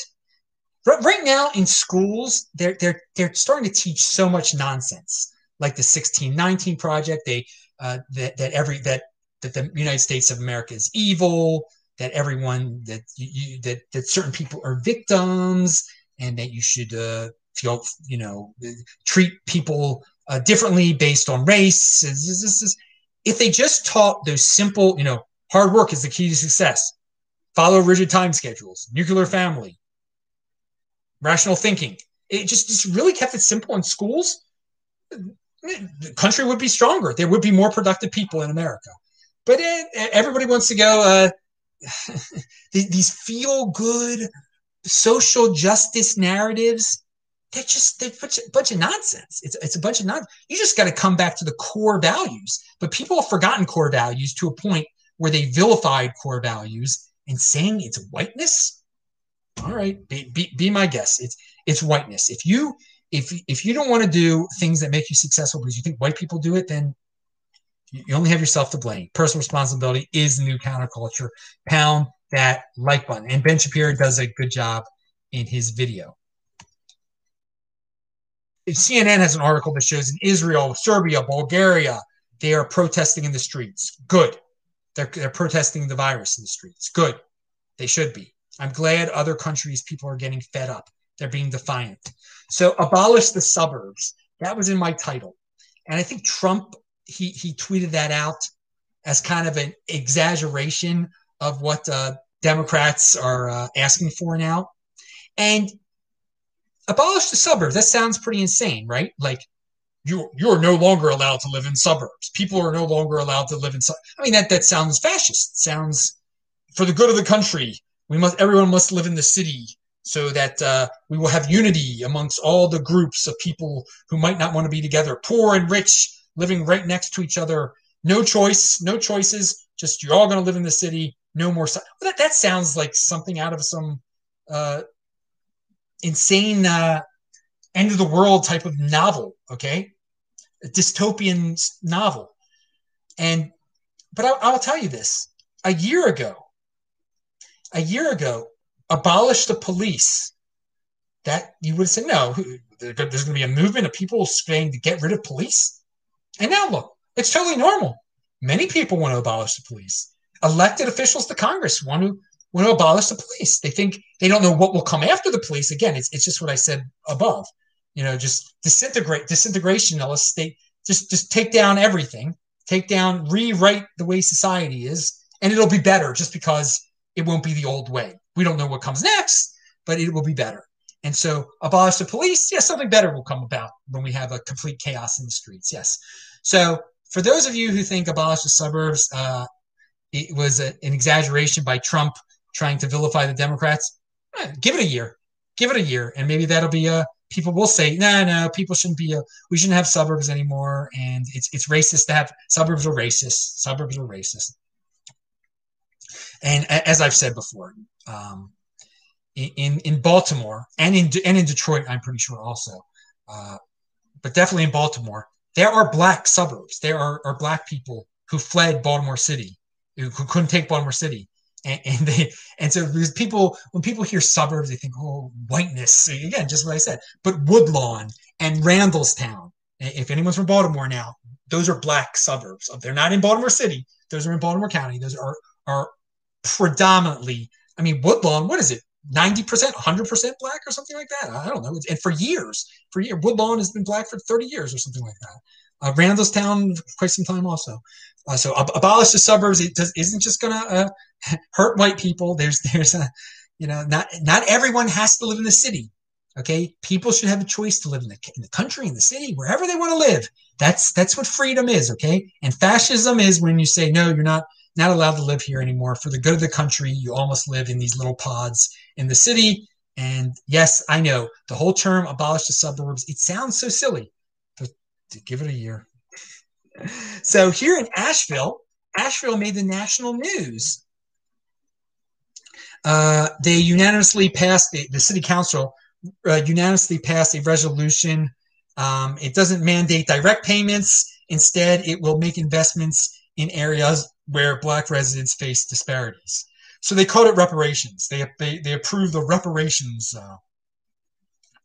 Right now in schools, they're they're they're starting to teach so much nonsense, like the 1619 project. They uh, that that every that that the United States of America is evil. That everyone that you, that that certain people are victims, and that you should uh, feel you know treat people uh, differently based on race. If they just taught those simple, you know, Hard work is the key to success. Follow rigid time schedules, nuclear family, rational thinking. It just, just really kept it simple in schools. The country would be stronger. There would be more productive people in America. But it, everybody wants to go, uh, these feel good social justice narratives they're just they're a bunch, of, nonsense. It's it's a bunch of nonsense. You just got to come back to the core values. But people have forgotten core values to a point where they vilified core values and saying it's whiteness all right be, be, be my guest it's it's whiteness if you if if you don't want to do things that make you successful because you think white people do it then you only have yourself to blame personal responsibility is the new counterculture pound that like button and ben shapiro does a good job in his video cnn has an article that shows in israel serbia bulgaria they are protesting in the streets good they're, they're protesting the virus in the streets. Good. They should be. I'm glad other countries, people are getting fed up. They're being defiant. So abolish the suburbs. That was in my title. And I think Trump, he, he tweeted that out as kind of an exaggeration of what uh, Democrats are uh, asking for now. And abolish the suburbs. That sounds pretty insane, right? Like you you're no longer allowed to live in suburbs. People are no longer allowed to live in. Su- I mean that that sounds fascist. It sounds for the good of the country. We must everyone must live in the city so that uh, we will have unity amongst all the groups of people who might not want to be together, poor and rich, living right next to each other. No choice, no choices. Just you're all going to live in the city. No more. Su- that that sounds like something out of some uh, insane uh, end of the world type of novel. Okay, a dystopian novel. And but I, I will tell you this: a year ago, a year ago, abolish the police. That you would say no. There's going to be a movement of people saying to get rid of police. And now look, it's totally normal. Many people want to abolish the police. Elected officials to Congress want to want to abolish the police. They think they don't know what will come after the police. Again, it's, it's just what I said above. You know, just disintegrate, disintegration, disintegrationalists. They just just take down everything, take down, rewrite the way society is, and it'll be better just because it won't be the old way. We don't know what comes next, but it will be better. And so, abolish the police. Yes, something better will come about when we have a complete chaos in the streets. Yes. So, for those of you who think abolish the suburbs, uh, it was a, an exaggeration by Trump trying to vilify the Democrats. Eh, give it a year. Give it a year, and maybe that'll be a. People will say, no, no, people shouldn't be a. We shouldn't have suburbs anymore, and it's it's racist to have suburbs are racist. Suburbs are racist. And as I've said before, um, in in Baltimore and in and in Detroit, I'm pretty sure also, uh, but definitely in Baltimore, there are black suburbs. There are, are black people who fled Baltimore City, who, couldn't take Baltimore City, and, and they and so because people when people hear suburbs, they think oh whiteness again, just what I said. But Woodlawn and Randallstown, if anyone's from Baltimore now, those are black suburbs. They're not in Baltimore City. Those are in Baltimore County. Those are are predominantly, I mean, Woodlawn, what is it? 90%, 100% black or something like that. I don't know. And for years, for years, Woodlawn has been black for 30 years or something like that. Uh, Randallstown, quite some time also. Uh, so ab- abolish the suburbs. It does, isn't just going to uh, hurt white people. There's, there's a, you know, not, not everyone has to live in the city. Okay. People should have a choice to live in the, in the country, in the city, wherever they want to live. That's, that's what freedom is. Okay. And fascism is when you say, no, you're not, not allowed to live here anymore. For the good of the country, you almost live in these little pods in the city. And yes, I know the whole term abolish the suburbs, it sounds so silly, but give it a year. so here in Asheville, Asheville made the national news. Uh, they unanimously passed, the, the city council uh, unanimously passed a resolution. Um, it doesn't mandate direct payments. Instead, it will make investments in areas where black residents face disparities. So they called it reparations. They they, they approved the reparations uh,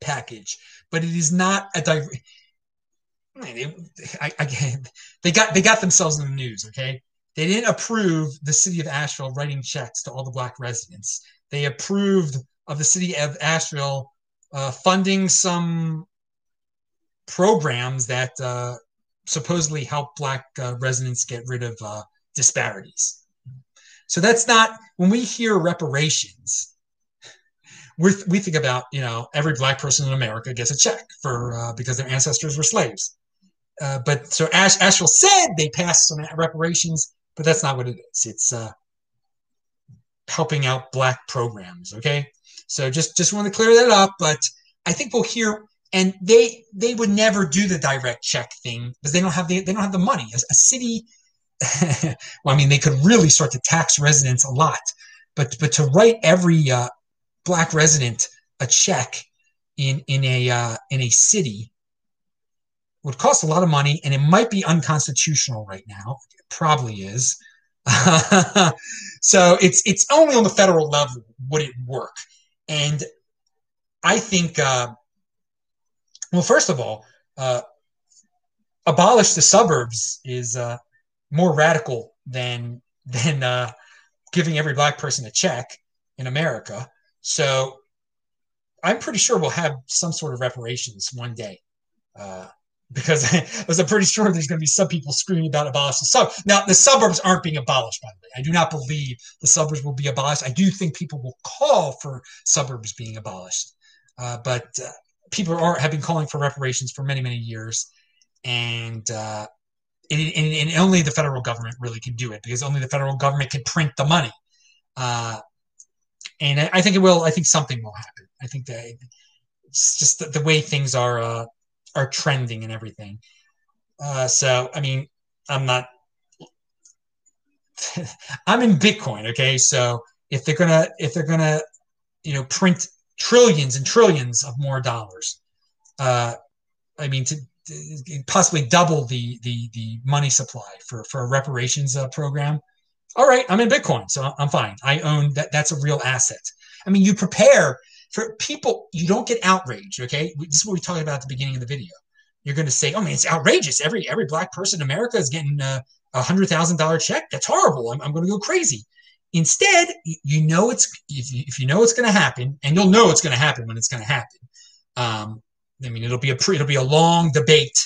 package, but it is not a direct. They, they got they got themselves in the news. Okay, they didn't approve the city of Asheville writing checks to all the black residents. They approved of the city of Asheville uh, funding some programs that uh, supposedly help black uh, residents get rid of uh, disparities. So that's not when we hear reparations, we we think about you know every black person in America gets a check for uh, because their ancestors were slaves. Uh, but so Ash, Asheville said they passed some reparations, but that's not what it is. It's uh, helping out black programs. Okay, so just just want to clear that up. But I think we'll hear and they they would never do the direct check thing because they don't have the they don't have the money. A, a city, well, I mean, they could really start to tax residents a lot, but but to write every uh, black resident a check in in a uh, in a city would cost a lot of money, and it might be unconstitutional right now. It probably is. so it's it's only on the federal level would it work, and I think. Uh, well, first of all, uh, abolish the suburbs is uh, more radical than than uh, giving every black person a check. in America. So I'm pretty sure we'll have some sort of reparations one day. Uh, because I'm pretty sure there's going to be some people screaming about abolishing suburbs. Now, the suburbs aren't being abolished, by the way. I do not believe the suburbs will be abolished. I do think people will call for suburbs being abolished, uh, but uh, people are have been calling for reparations for many many years, and, uh, and, and, and only the federal government really can do it because only the federal government can print the money. Uh, and I, I think it will. I think something will happen. I think that it's just the, the way things are uh, are trending and everything. Uh, so I mean, I'm not. I'm in Bitcoin, okay. So if they're gonna if they're gonna you know print trillions and trillions of more dollars, uh, I mean to, to possibly double the the the money supply for for a reparations uh, program. All right, I'm in Bitcoin, so I'm fine. I own that. That's a real asset. I mean, you prepare for people, you don't get outraged. Okay, this is what we talked about at the beginning of the video. You're going to say, "Oh man, it's outrageous! Every every black person in America is getting a hundred thousand dollar check. That's horrible. I'm, I'm going to go crazy." Instead, you know it's if you, if you know it's going to happen, and you'll know it's going to happen when it's going to happen. Um, I mean, it'll be a pre, it'll be a long debate,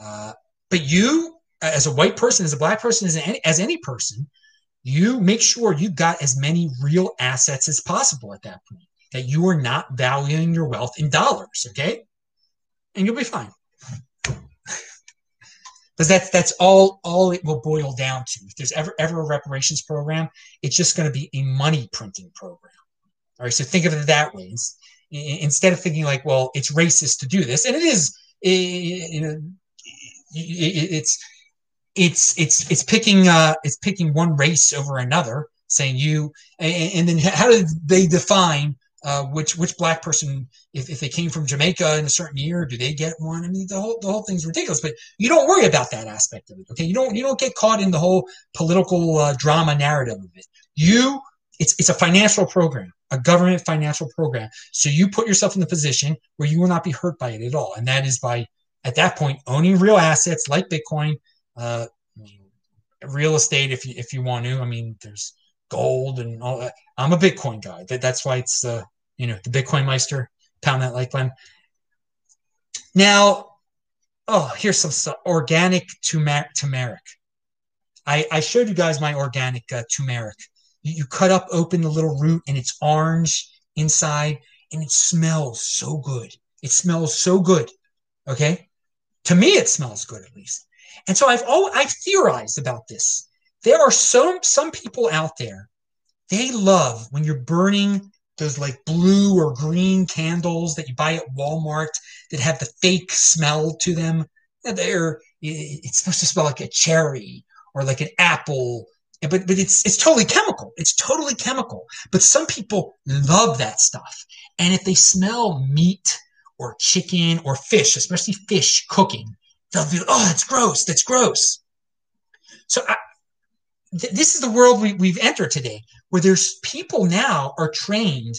uh, but you, as a white person, as a black person, as any, as any person, you make sure you got as many real assets as possible at that point that you are not valuing your wealth in dollars, okay? And you'll be fine. Because that's that's all all it will boil down to. If there's ever ever a reparations program, it's just going to be a money printing program. All right, so think of it that way. Instead of thinking like, well, it's racist to do this, and it is, it's it's it's it's picking uh, it's picking one race over another, saying you, and, then how do they define uh, which which black person, if, if they came from Jamaica in a certain year, do they get one? I mean, the whole the whole thing's ridiculous. But you don't worry about that aspect of it. Okay, you don't you don't get caught in the whole political uh, drama narrative of it. You, it's it's a financial program, a government financial program. So you put yourself in the position where you will not be hurt by it at all, and that is by at that point owning real assets like Bitcoin, uh, real estate if you if you want to. I mean, there's gold and all that. I'm a Bitcoin guy. That, that's why it's uh, you know the Bitcoin Meister. Pound that like button. Now, oh, here's some organic turmeric. I, I showed you guys my organic uh, turmeric. You, cut up open the little root and it's orange inside and it smells so good. It smells so good. Okay. To me, it smells good at least. And so I've oh, I've theorized about this there are some some people out there they love when you're burning those like blue or green candles that you buy at Walmart that have the fake smell to them. They're it's supposed to smell like a cherry or like an apple, but but it's it's totally chemical. It's totally chemical. But some people love that stuff, and if they smell meat or chicken or fish, especially fish cooking, they'll be oh that's gross. That's gross. So I, th- this is the world we, we've entered today, where there's people now are trained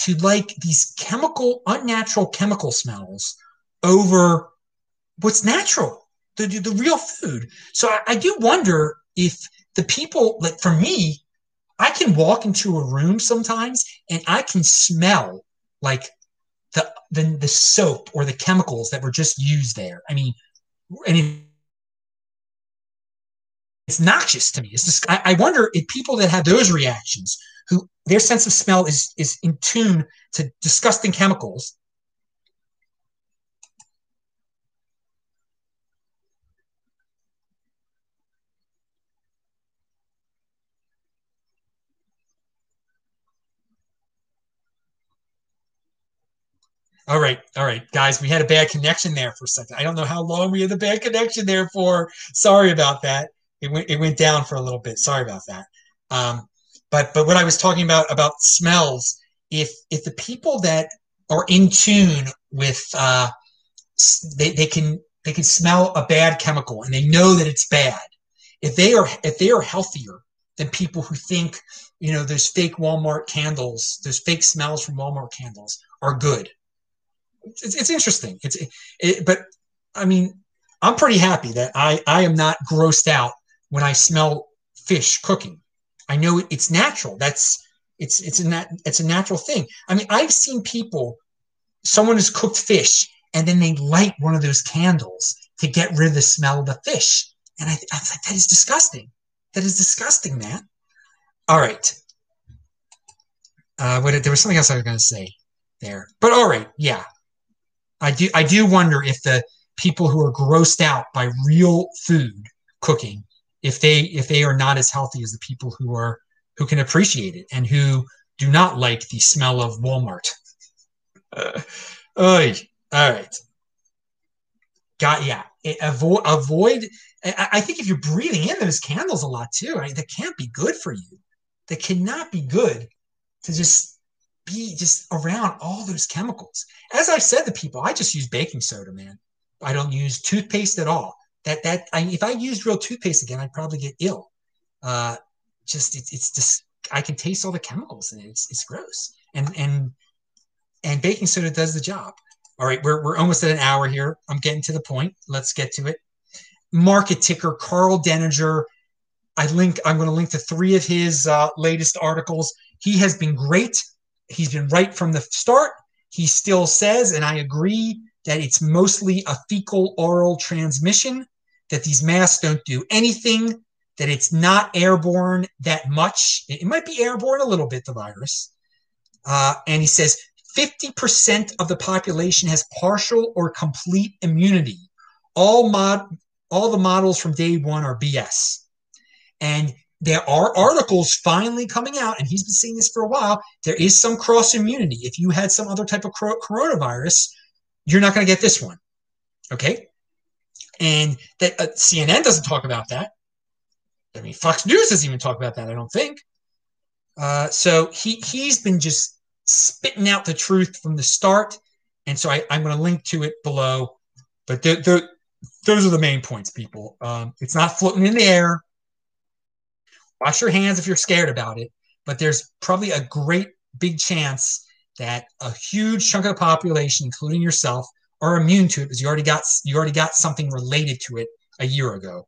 to like these chemical, unnatural chemical smells over what's natural, the, the real food. So I, I do wonder if the people, like for me, I can walk into a room sometimes and I can smell like the, the the soap or the chemicals that were just used there. I mean, and it's noxious to me. It's just, I, I wonder if people that have those reactions, who their sense of smell is is in tune to disgusting chemicals, All right, all right, guys, we had a bad connection there for a second. I don't know how long we had the bad connection there for. Sorry about that it went it went down for a little bit. Sorry about that. Um, but but what I was talking about about smells, if if the people that are in tune with uh, they, they can they can smell a bad chemical and they know that it's bad. If they are if they are healthier than people who think you know those fake Walmart candles, those fake smells from Walmart candles are good. It's, it's interesting. It's it, but I mean I'm pretty happy that I I am not grossed out when I smell fish cooking. I know it's natural. That's It's it's a nat- it's a natural thing. I mean, I've seen people. Someone has cooked fish, and then they light one of those candles to get rid of the smell of the fish. And I, I was like, that is disgusting. That is disgusting, man. All right. Uh, what, there was something else I was going to say there, but all right, yeah. I do. I do wonder if the people who are grossed out by real food cooking, if they if they are not as healthy as the people who are who can appreciate it and who do not like the smell of Walmart. Uh, oy. All right. Got yeah. Avoid avoid. I think if you're breathing in those candles a lot too, right, that can't be good for you. That cannot be good to just be just around all those chemicals. As I said to people, I just use baking soda, man. I don't use toothpaste at all. That that I, if I used real toothpaste again, I'd probably get ill. Uh, just it's it's just I can taste all the chemicals and it. it's it's gross. And and and baking soda does the job. All right, we're we're almost at an hour here. I'm getting to the point. Let's get to it. Market ticker Karl Denninger. I link. I'm going to link to three of his uh, latest articles. He has been great. He's been right from the start. He still says, and I agree, that it's mostly a fecal oral transmission. That these masks don't do anything. That it's not airborne that much. It might be airborne a little bit, the virus. Uh, and he says 50% of the population has partial or complete immunity. All mod all the models from day one are BS. And there are articles finally coming out, and he's been saying this for a while. There is some cross immunity. If you had some other type of coronavirus, you're not going to get this one. Okay. And that uh, CNN doesn't talk about that. I mean, Fox News doesn't even talk about that, I don't think. Uh, so he, he's been just spitting out the truth from the start. And so I, am going to link to it below. But those are the main points, people. Um, it's not floating in the air. Wash your hands if you're scared about it. But there's probably a great big chance that a huge chunk of the population, including yourself, are immune to it because you already got you already got something related to it a year ago.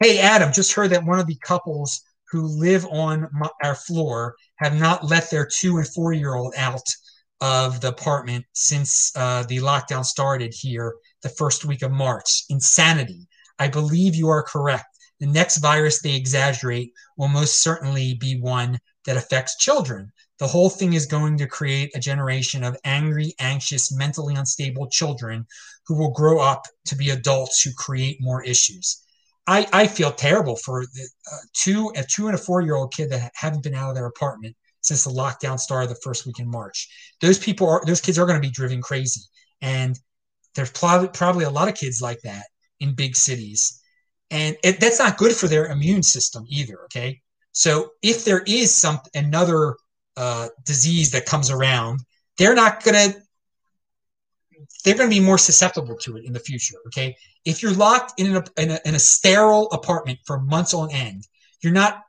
Hey, Adam, just heard that one of the couples who live on my, our floor have not let their two and four year old out of the apartment since uh, the lockdown started here the first week of March. Insanity. I believe you are correct. The next virus they exaggerate will most certainly be one that affects children. The whole thing is going to create a generation of angry, anxious, mentally unstable children who will grow up to be adults who create more issues. I, I feel terrible for the uh, two a two and a four year old kid that haven't been out of their apartment since the lockdown started the first week in March. Those people are those kids are going to be driven crazy, and there's probably probably a lot of kids like that in big cities, and it, that's not good for their immune system either. Okay, so if there is some another uh, disease that comes around, they're not going to they're going to be more susceptible to it in the future. Okay, if you're locked in, a, in a, in a sterile apartment for months on end, you're not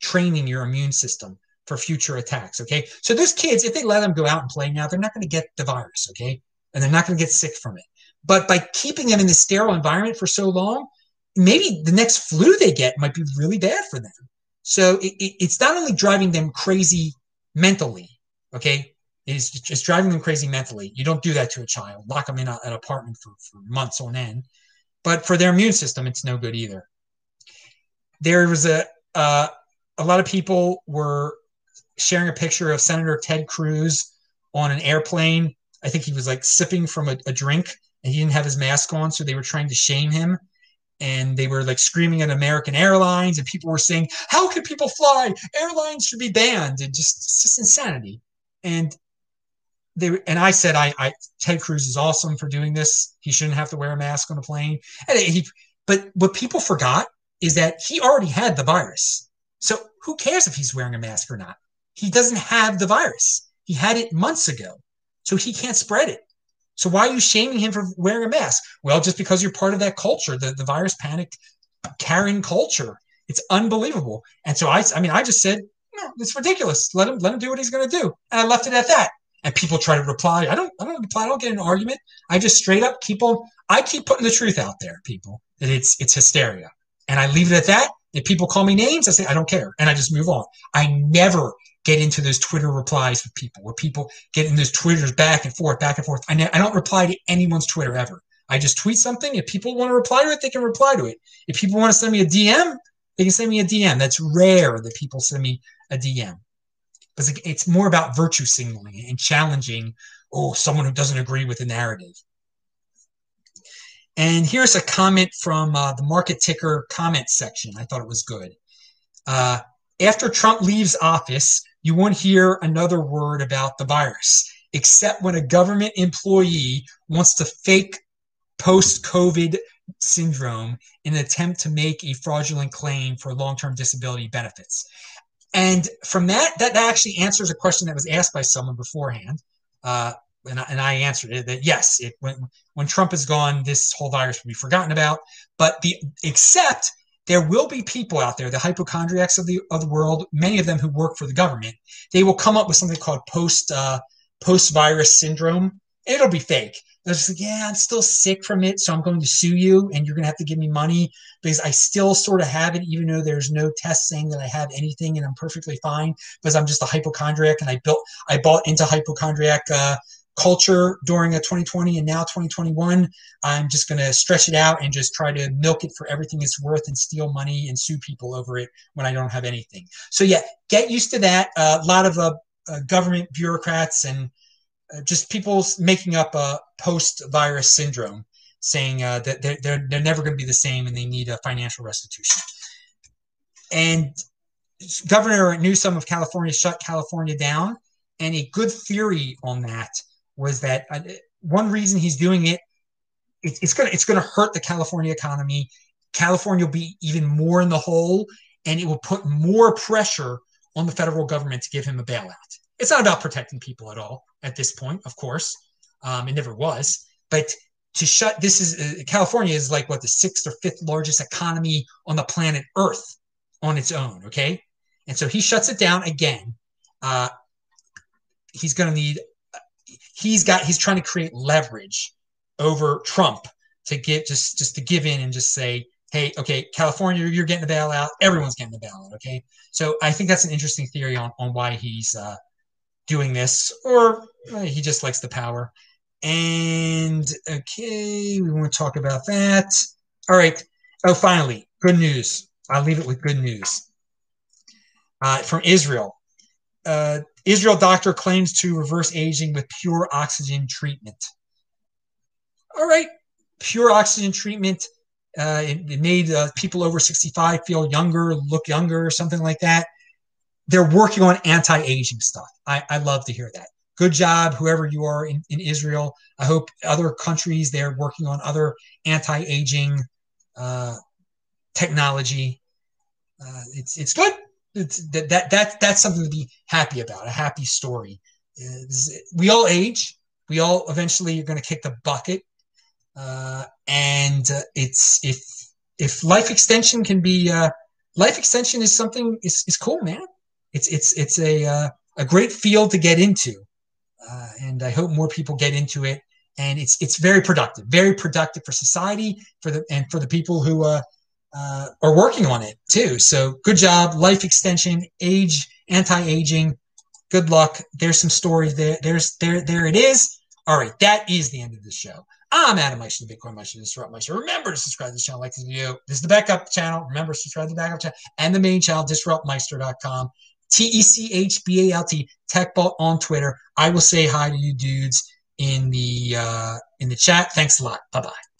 training your immune system for future attacks. Okay, so those kids, if they let them go out and play now, they're not going to get the virus. Okay, and they're not going to get sick from it. But by keeping them in the sterile environment for so long, maybe the next flu they get might be really bad for them. So it, it, it's not only driving them crazy mentally, okay, It's just driving them crazy mentally. You don't do that to a child. Lock them in a, an apartment for, for months on end. But for their immune system, it's no good either. There was a uh, a lot of people were sharing a picture of Senator Ted Cruz on an airplane. I think he was like sipping from a, a drink and he didn't have his mask on, so they were trying to shame him and they were like screaming at American Airlines, and people were saying, "How can people fly? Airlines should be banned!" And just it's just insanity. And they and I said, I, I Ted Cruz is awesome for doing this. He shouldn't have to wear a mask on a plane. And he, but what people forgot is that he already had the virus. So who cares if he's wearing a mask or not? He doesn't have the virus. He had it months ago, so he can't spread it. So why are you shaming him for wearing a mask? Well, just because you're part of that culture, the, the virus panic carrying culture. It's unbelievable. And so I, I mean, I just said, no, it's ridiculous. Let him, let him do what he's going to do. And I left it at that and people try to reply. I don't, I don't reply. I don't get an argument. I just straight up keep on. I keep putting the truth out there, people. That it's it's hysteria, and I leave it at that. If people call me names, I say, I don't care. And I just move on. I never get into those Twitter replies with people where people get in those Twitters back and forth, back and forth. I, ne- I don't reply to anyone's Twitter ever. I just tweet something. If people want to reply to it, they can reply to it. If people want to send me a DM, they can send me a DM. That's rare that people send me a DM. Because it's more about virtue signaling and challenging, oh, someone who doesn't agree with the narrative. And here's a comment from uh, the market ticker comment section. I thought it was good. Uh, after Trump leaves office, you won't hear another word about the virus, except when a government employee wants to fake post COVID syndrome in an attempt to make a fraudulent claim for long term disability benefits. And from that, that actually answers a question that was asked by someone beforehand. Uh, and, I, and I answered it that yes, it, when, when Trump is gone, this whole virus will be forgotten about. But the except there will be people out there, the hypochondriacs of the of the world, many of them who work for the government. They will come up with something called post uh, post virus syndrome. It'll be fake. They're just like, yeah, I'm still sick from it, so I'm going to sue you, and you're going to have to give me money because I still sort of have it, even though there's no test saying that I have anything, and I'm perfectly fine because I'm just a hypochondriac, and I built, I bought into hypochondriac uh, culture during a 2020 and now 2021 i'm just going to stretch it out and just try to milk it for everything it's worth and steal money and sue people over it when i don't have anything. So yeah get used to that. Uh, a lot of uh, uh, government bureaucrats and uh, just people making up a post-virus syndrome saying uh, that they're, they're, they're never going to be the same and they need a financial restitution. And governor newsom of california shut california down and a good theory on that was that uh, one reason he's doing it, it it's gonna it's gonna hurt the California economy. California will be even more in the hole, and it will put more pressure on the federal government to give him a bailout. It's not about protecting people at all at this point, of course. Um, it never was, but to shut this is uh, California is like what the sixth or fifth largest economy on the planet Earth on its own. Okay, and so he shuts it down again. Uh, he's going to need he's got he's trying to create leverage over Trump to get just just to give in and just say, hey, okay, California, you're getting the bailout, everyone's getting the bailout, okay. So I think that's an interesting theory on on why he's uh, doing this, or uh, he just likes the power. And okay, we want to talk about that. All right. Oh, finally, good news. I'll leave it with good news uh, from Israel. Uh, Israel doctor claims to reverse aging with pure oxygen treatment. All right, pure oxygen treatment. Uh, it, it, made uh, people over 65 feel younger, look younger, or something like that. They're working on anti aging stuff. I, I love to hear that. Good job, whoever you are in, in Israel. I hope other countries they're working on other anti aging uh, technology. Uh, it's, it's good it's, that, that that that's something to be happy about. A happy story. we all age. We all eventually are going to kick the bucket, uh, and uh, it's if if life extension can be uh, life extension is something is is cool, man. It's it's it's a uh, a great field to get into, uh, and I hope more people get into it. And it's it's very productive, very productive for society, for the and for the people who uh, are working on it too. So good job, life extension, age, anti-aging. Good luck. There's some stories there. There's there there it is. All right, that is the end of the show. I'm Adam Meister, the Bitcoin Meister, Disrupt Meister. Remember to subscribe to the channel, like this video. This is the backup channel. Remember to subscribe to the backup channel and the main channel, disruptmeister.com. T E C H B A L T, TechBalt on Twitter. I will say hi to you dudes in the uh, in the chat. Thanks a lot. Bye bye.